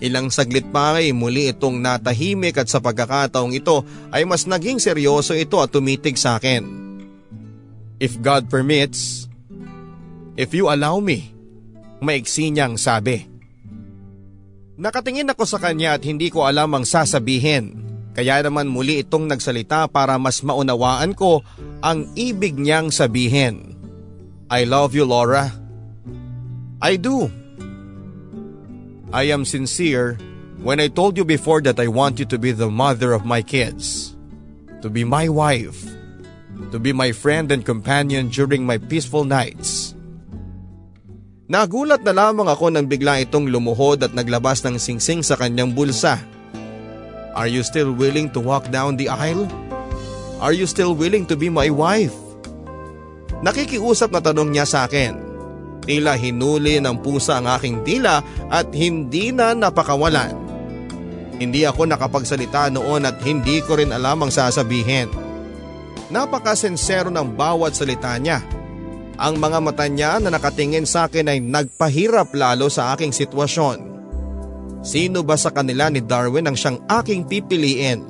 Ilang saglit pa ay muli itong natahimik at sa pagkakataong ito ay mas naging seryoso ito at tumitig sa akin. If God permits, if you allow me, maiksi niyang sabi. Nakatingin ako sa kanya at hindi ko alam ang sasabihin. Kaya naman muli itong nagsalita para mas maunawaan ko ang ibig niyang sabihin. I love you Laura. I do. I am sincere when I told you before that I want you to be the mother of my kids. To be my wife. To be my friend and companion during my peaceful nights. Nagulat na lamang ako nang bigla itong lumuhod at naglabas ng singsing sa kanyang bulsa. Are you still willing to walk down the aisle? Are you still willing to be my wife? Nakikiusap na tanong niya sa akin. Tila hinuli ng pusa ang aking tila at hindi na napakawalan. Hindi ako nakapagsalita noon at hindi ko rin alam ang sasabihin. Napakasensero ng bawat salita niya ang mga mata niya na nakatingin sa akin ay nagpahirap lalo sa aking sitwasyon. Sino ba sa kanila ni Darwin ang siyang aking pipiliin?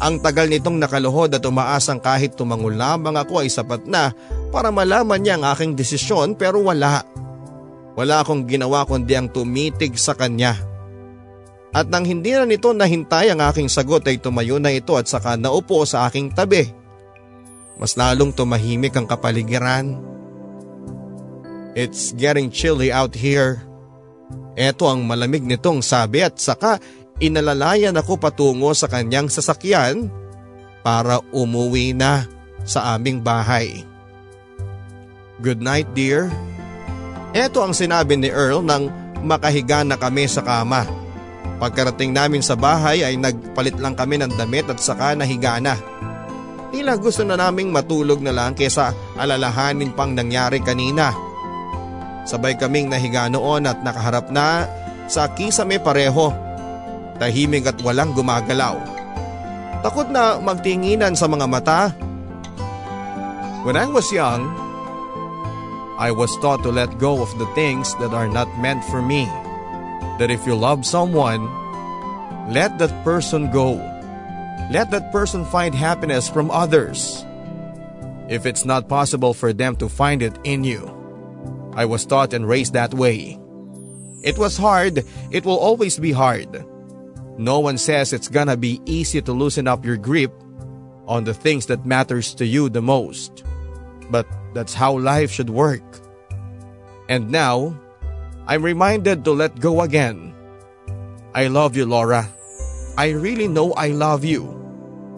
Ang tagal nitong nakaluhod at umaasang kahit tumango lamang ako ay sapat na para malaman niya ang aking desisyon pero wala. Wala akong ginawa kundi ang tumitig sa kanya. At nang hindi na nito nahintay ang aking sagot ay tumayo na ito at saka naupo sa aking tabi. Mas lalong tumahimik ang kapaligiran. It's getting chilly out here. Ito ang malamig nitong sabi at saka inalalayan ako patungo sa kanyang sasakyan para umuwi na sa aming bahay. Good night dear. Ito ang sinabi ni Earl nang makahiga na kami sa kama. Pagkarating namin sa bahay ay nagpalit lang kami ng damit at saka nahiga na. Tila gusto na naming matulog na lang kesa alalahanin pang nangyari kanina. Sabay kaming nahiga noon at nakaharap na sa kisame pareho. Tahimik at walang gumagalaw. Takot na magtinginan sa mga mata. When I was young, I was taught to let go of the things that are not meant for me. That if you love someone, let that person go. Let that person find happiness from others. If it's not possible for them to find it in you. I was taught and raised that way. It was hard, it will always be hard. No one says it's gonna be easy to loosen up your grip on the things that matters to you the most. But that's how life should work. And now, I'm reminded to let go again. I love you, Laura. I really know I love you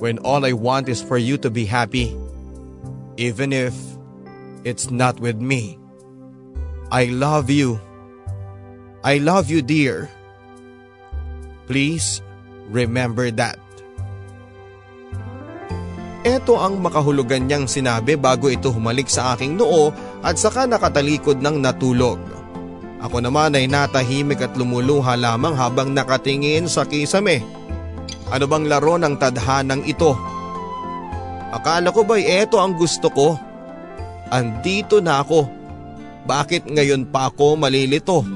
when all I want is for you to be happy. Even if it's not with me. I love you. I love you dear. Please remember that. Ito ang makahulugan niyang sinabi bago ito humalik sa aking noo at saka nakatalikod ng natulog. Ako naman ay natahimik at lumuluha lamang habang nakatingin sa kisame. Ano bang laro ng tadhanang ito? Akala ko ba'y eto ang gusto ko? Andito na ako bakit ngayon pa ako malilito?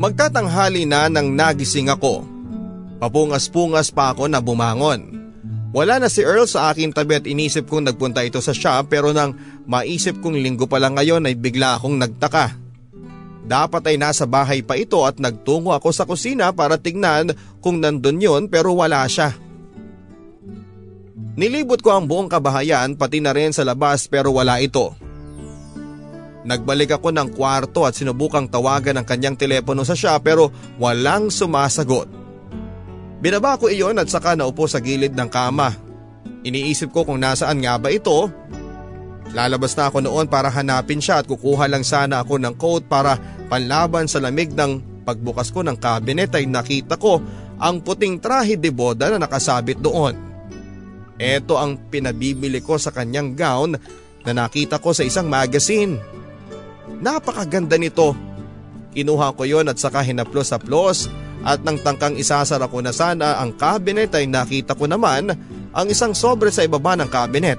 Magtatanghali na nang nagising ako. Papungas-pungas pa ako na bumangon. Wala na si Earl sa aking tabi at inisip kong nagpunta ito sa shop pero nang maisip kong linggo pa lang ngayon ay bigla akong nagtaka. Dapat ay nasa bahay pa ito at nagtungo ako sa kusina para tignan kung nandun yon pero wala siya. Nilibot ko ang buong kabahayan pati na rin sa labas pero wala ito. Nagbalik ako ng kwarto at sinubukang tawagan ang kanyang telepono sa siya pero walang sumasagot. Binaba ko iyon at saka naupo sa gilid ng kama. Iniisip ko kung nasaan nga ba ito. Lalabas na ako noon para hanapin siya at kukuha lang sana ako ng coat para panlaban sa lamig ng pagbukas ko ng cabinet ay nakita ko ang puting trahe de boda na nakasabit doon. Ito ang pinabibili ko sa kanyang gown na nakita ko sa isang magazine. Napakaganda nito. Kinuha ko yon at saka hinaplos-aplos at nang tangkang isasara ko na sana ang cabinet ay nakita ko naman ang isang sobre sa ibaba ng cabinet.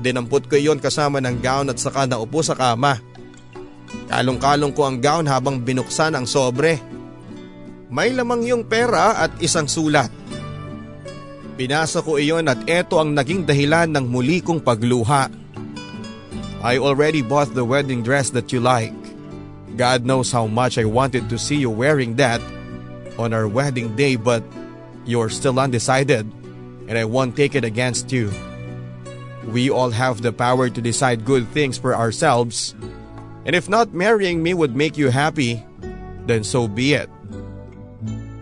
Dinampot ko iyon kasama ng gown at saka naupo sa kama. Kalong-kalong ko ang gown habang binuksan ang sobre. May lamang yung pera at isang sulat. Pinasa ko iyon at eto ang naging dahilan ng muli kong pagluha. I already bought the wedding dress that you like. God knows how much I wanted to see you wearing that on our wedding day but you're still undecided and I won't take it against you. We all have the power to decide good things for ourselves and if not marrying me would make you happy, then so be it.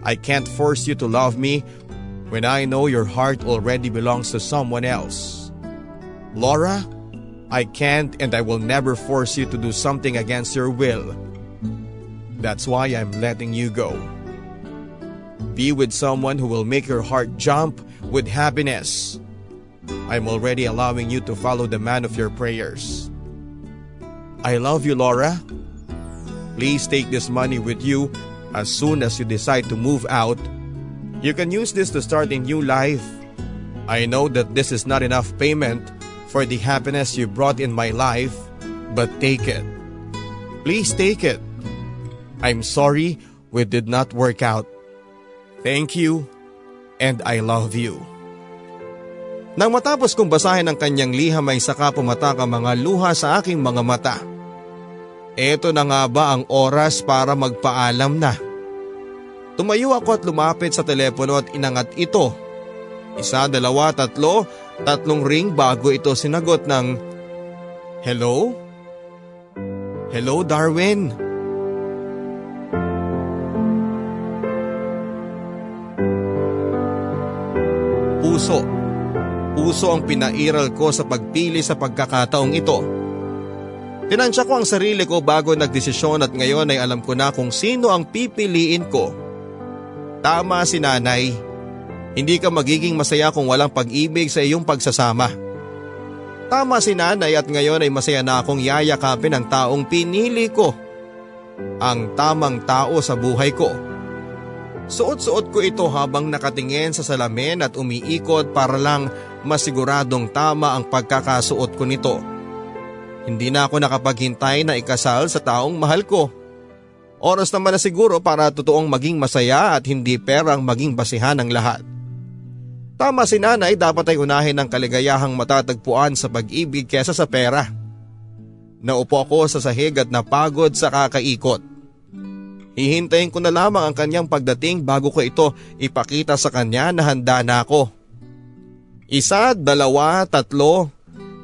I can't force you to love me when I know your heart already belongs to someone else. Laura, I can't and I will never force you to do something against your will. That's why I'm letting you go. Be with someone who will make your heart jump with happiness. I'm already allowing you to follow the man of your prayers. I love you, Laura. Please take this money with you as soon as you decide to move out. You can use this to start a new life. I know that this is not enough payment for the happiness you brought in my life, but take it. Please take it. I'm sorry we did not work out. Thank you and I love you. Nang matapos kong basahin ang kanyang liham ay saka pumatak ang mga luha sa aking mga mata. Ito na nga ba ang oras para magpaalam na? Tumayo ako at lumapit sa telepono at inangat ito. Isa, dalawa, tatlo, Tatlong ring bago ito sinagot ng Hello? Hello Darwin? Puso. Puso ang pinairal ko sa pagpili sa pagkakataong ito. Tinansya ko ang sarili ko bago nagdesisyon at ngayon ay alam ko na kung sino ang pipiliin ko. Tama si nanay. Hindi ka magiging masaya kung walang pag-ibig sa iyong pagsasama. Tama si nanay at ngayon ay masaya na akong yayakapin ang taong pinili ko. Ang tamang tao sa buhay ko. Suot-suot ko ito habang nakatingin sa salamin at umiikot para lang masiguradong tama ang pagkakasuot ko nito. Hindi na ako nakapaghintay na ikasal sa taong mahal ko. Oras naman na siguro para totoong maging masaya at hindi perang maging basihan ng lahat. Tama si nanay dapat ay unahin ang kaligayahang matatagpuan sa pag-ibig kesa sa pera. Naupo ako sa sahig at napagod sa kakaikot. Hihintayin ko na lamang ang kanyang pagdating bago ko ito ipakita sa kanya na handa na ako. Isa, dalawa, tatlo.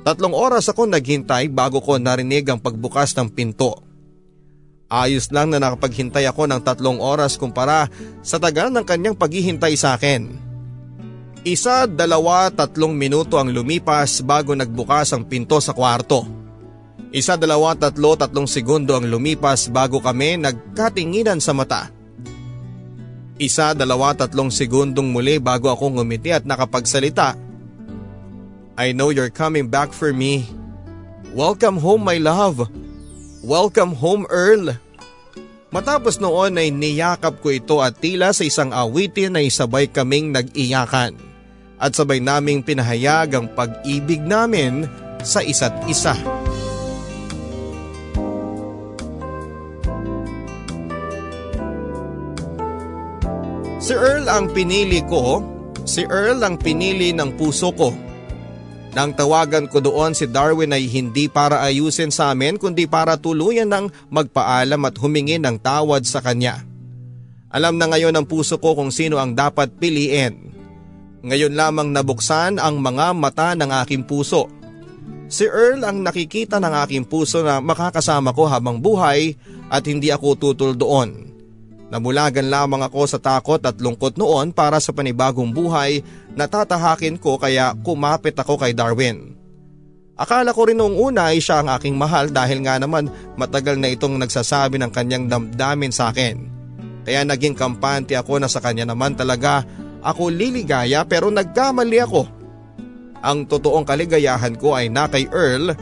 Tatlong oras ako naghintay bago ko narinig ang pagbukas ng pinto. Ayos lang na nakapaghintay ako ng tatlong oras kumpara sa tagal ng kanyang paghihintay sa akin. Isa, dalawa, tatlong minuto ang lumipas bago nagbukas ang pinto sa kwarto. Isa, dalawa, tatlo, tatlong segundo ang lumipas bago kami nagkatinginan sa mata. Isa, dalawa, tatlong segundong muli bago ako ngumiti at nakapagsalita. I know you're coming back for me. Welcome home my love. Welcome home Earl. Matapos noon ay niyakap ko ito at tila sa isang awitin ay sabay kaming nag-iyakan at sabay naming pinahayag ang pag-ibig namin sa isa't isa. Si Earl ang pinili ko, si Earl ang pinili ng puso ko. Nang tawagan ko doon si Darwin ay hindi para ayusin sa amin kundi para tuluyan ng magpaalam at humingi ng tawad sa kanya. Alam na ngayon ng puso ko kung sino ang dapat piliin ngayon lamang nabuksan ang mga mata ng aking puso. Si Earl ang nakikita ng aking puso na makakasama ko habang buhay at hindi ako tutol doon. Namulagan lamang ako sa takot at lungkot noon para sa panibagong buhay na tatahakin ko kaya kumapit ako kay Darwin. Akala ko rin noong una ay siya ang aking mahal dahil nga naman matagal na itong nagsasabi ng kanyang damdamin sa akin. Kaya naging kampante ako na sa kanya naman talaga ako liligaya pero nagkamali ako. Ang totoong kaligayahan ko ay na kay Earl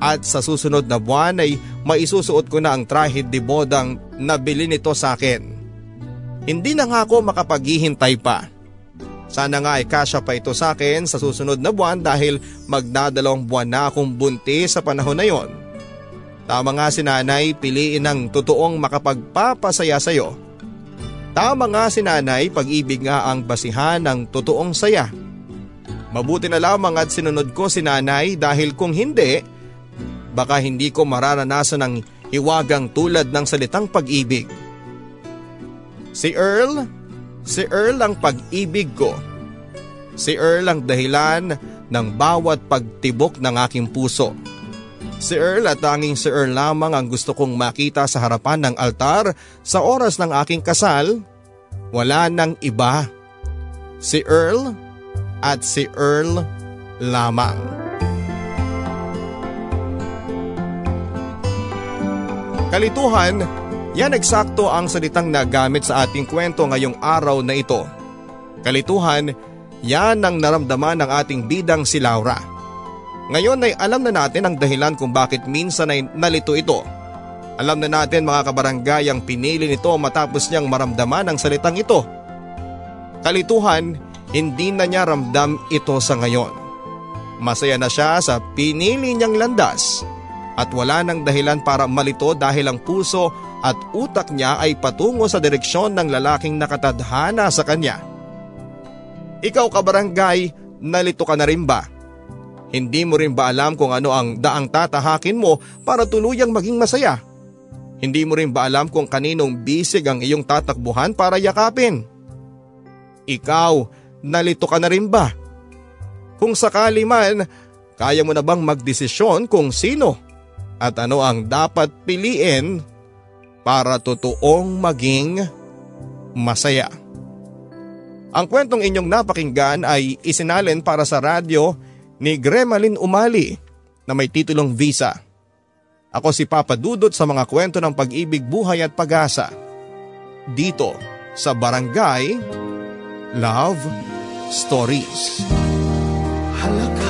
At sa susunod na buwan ay maisusuot ko na ang trahid de bodang nabili nito sa akin. Hindi na nga ako makapaghihintay pa. Sana nga ay kasya pa ito sa akin sa susunod na buwan dahil magdadalawang buwan na akong bunti sa panahon na yon. Tama nga si nanay piliin ng totoong makapagpapasaya sa iyo. Tama nga si nanay pag-ibig nga ang basihan ng totoong saya. Mabuti na lamang at sinunod ko si nanay dahil kung hindi, baka hindi ko mararanasan ng hiwagang tulad ng salitang pag-ibig. Si Earl, si Earl ang pag-ibig ko. Si Earl ang dahilan ng bawat pagtibok ng aking puso. Si Earl at tanging si Earl lamang ang gusto kong makita sa harapan ng altar sa oras ng aking kasal. Wala nang iba. Si Earl at si Earl lamang. Kalituhan, yan eksakto ang salitang nagamit sa ating kwento ngayong araw na ito. Kalituhan, yan ang naramdaman ng ating bidang si Laura. Ngayon ay alam na natin ang dahilan kung bakit minsan ay nalito ito. Alam na natin mga kabarangay ang pinili nito matapos niyang maramdaman ang salitang ito. Kalituhan, hindi na niya ramdam ito sa ngayon. Masaya na siya sa pinili niyang landas at wala nang dahilan para malito dahil ang puso at utak niya ay patungo sa direksyon ng lalaking nakatadhana sa kanya. Ikaw kabarangay, nalito ka na rin ba? Hindi mo rin ba alam kung ano ang daang tatahakin mo para tuluyang maging masaya? Hindi mo rin ba alam kung kaninong bisig ang iyong tatakbuhan para yakapin? Ikaw, nalito ka na rin ba? Kung sakali man, kaya mo na bang magdesisyon kung sino at ano ang dapat piliin para totoong maging masaya? Ang kwentong inyong napakinggan ay isinalin para sa radyo ni Gremalin Umali na may titulong Visa. Ako si Papa Dudot sa mga kwento ng pag-ibig, buhay at pag-asa. Dito sa Barangay Love Stories. Halakhak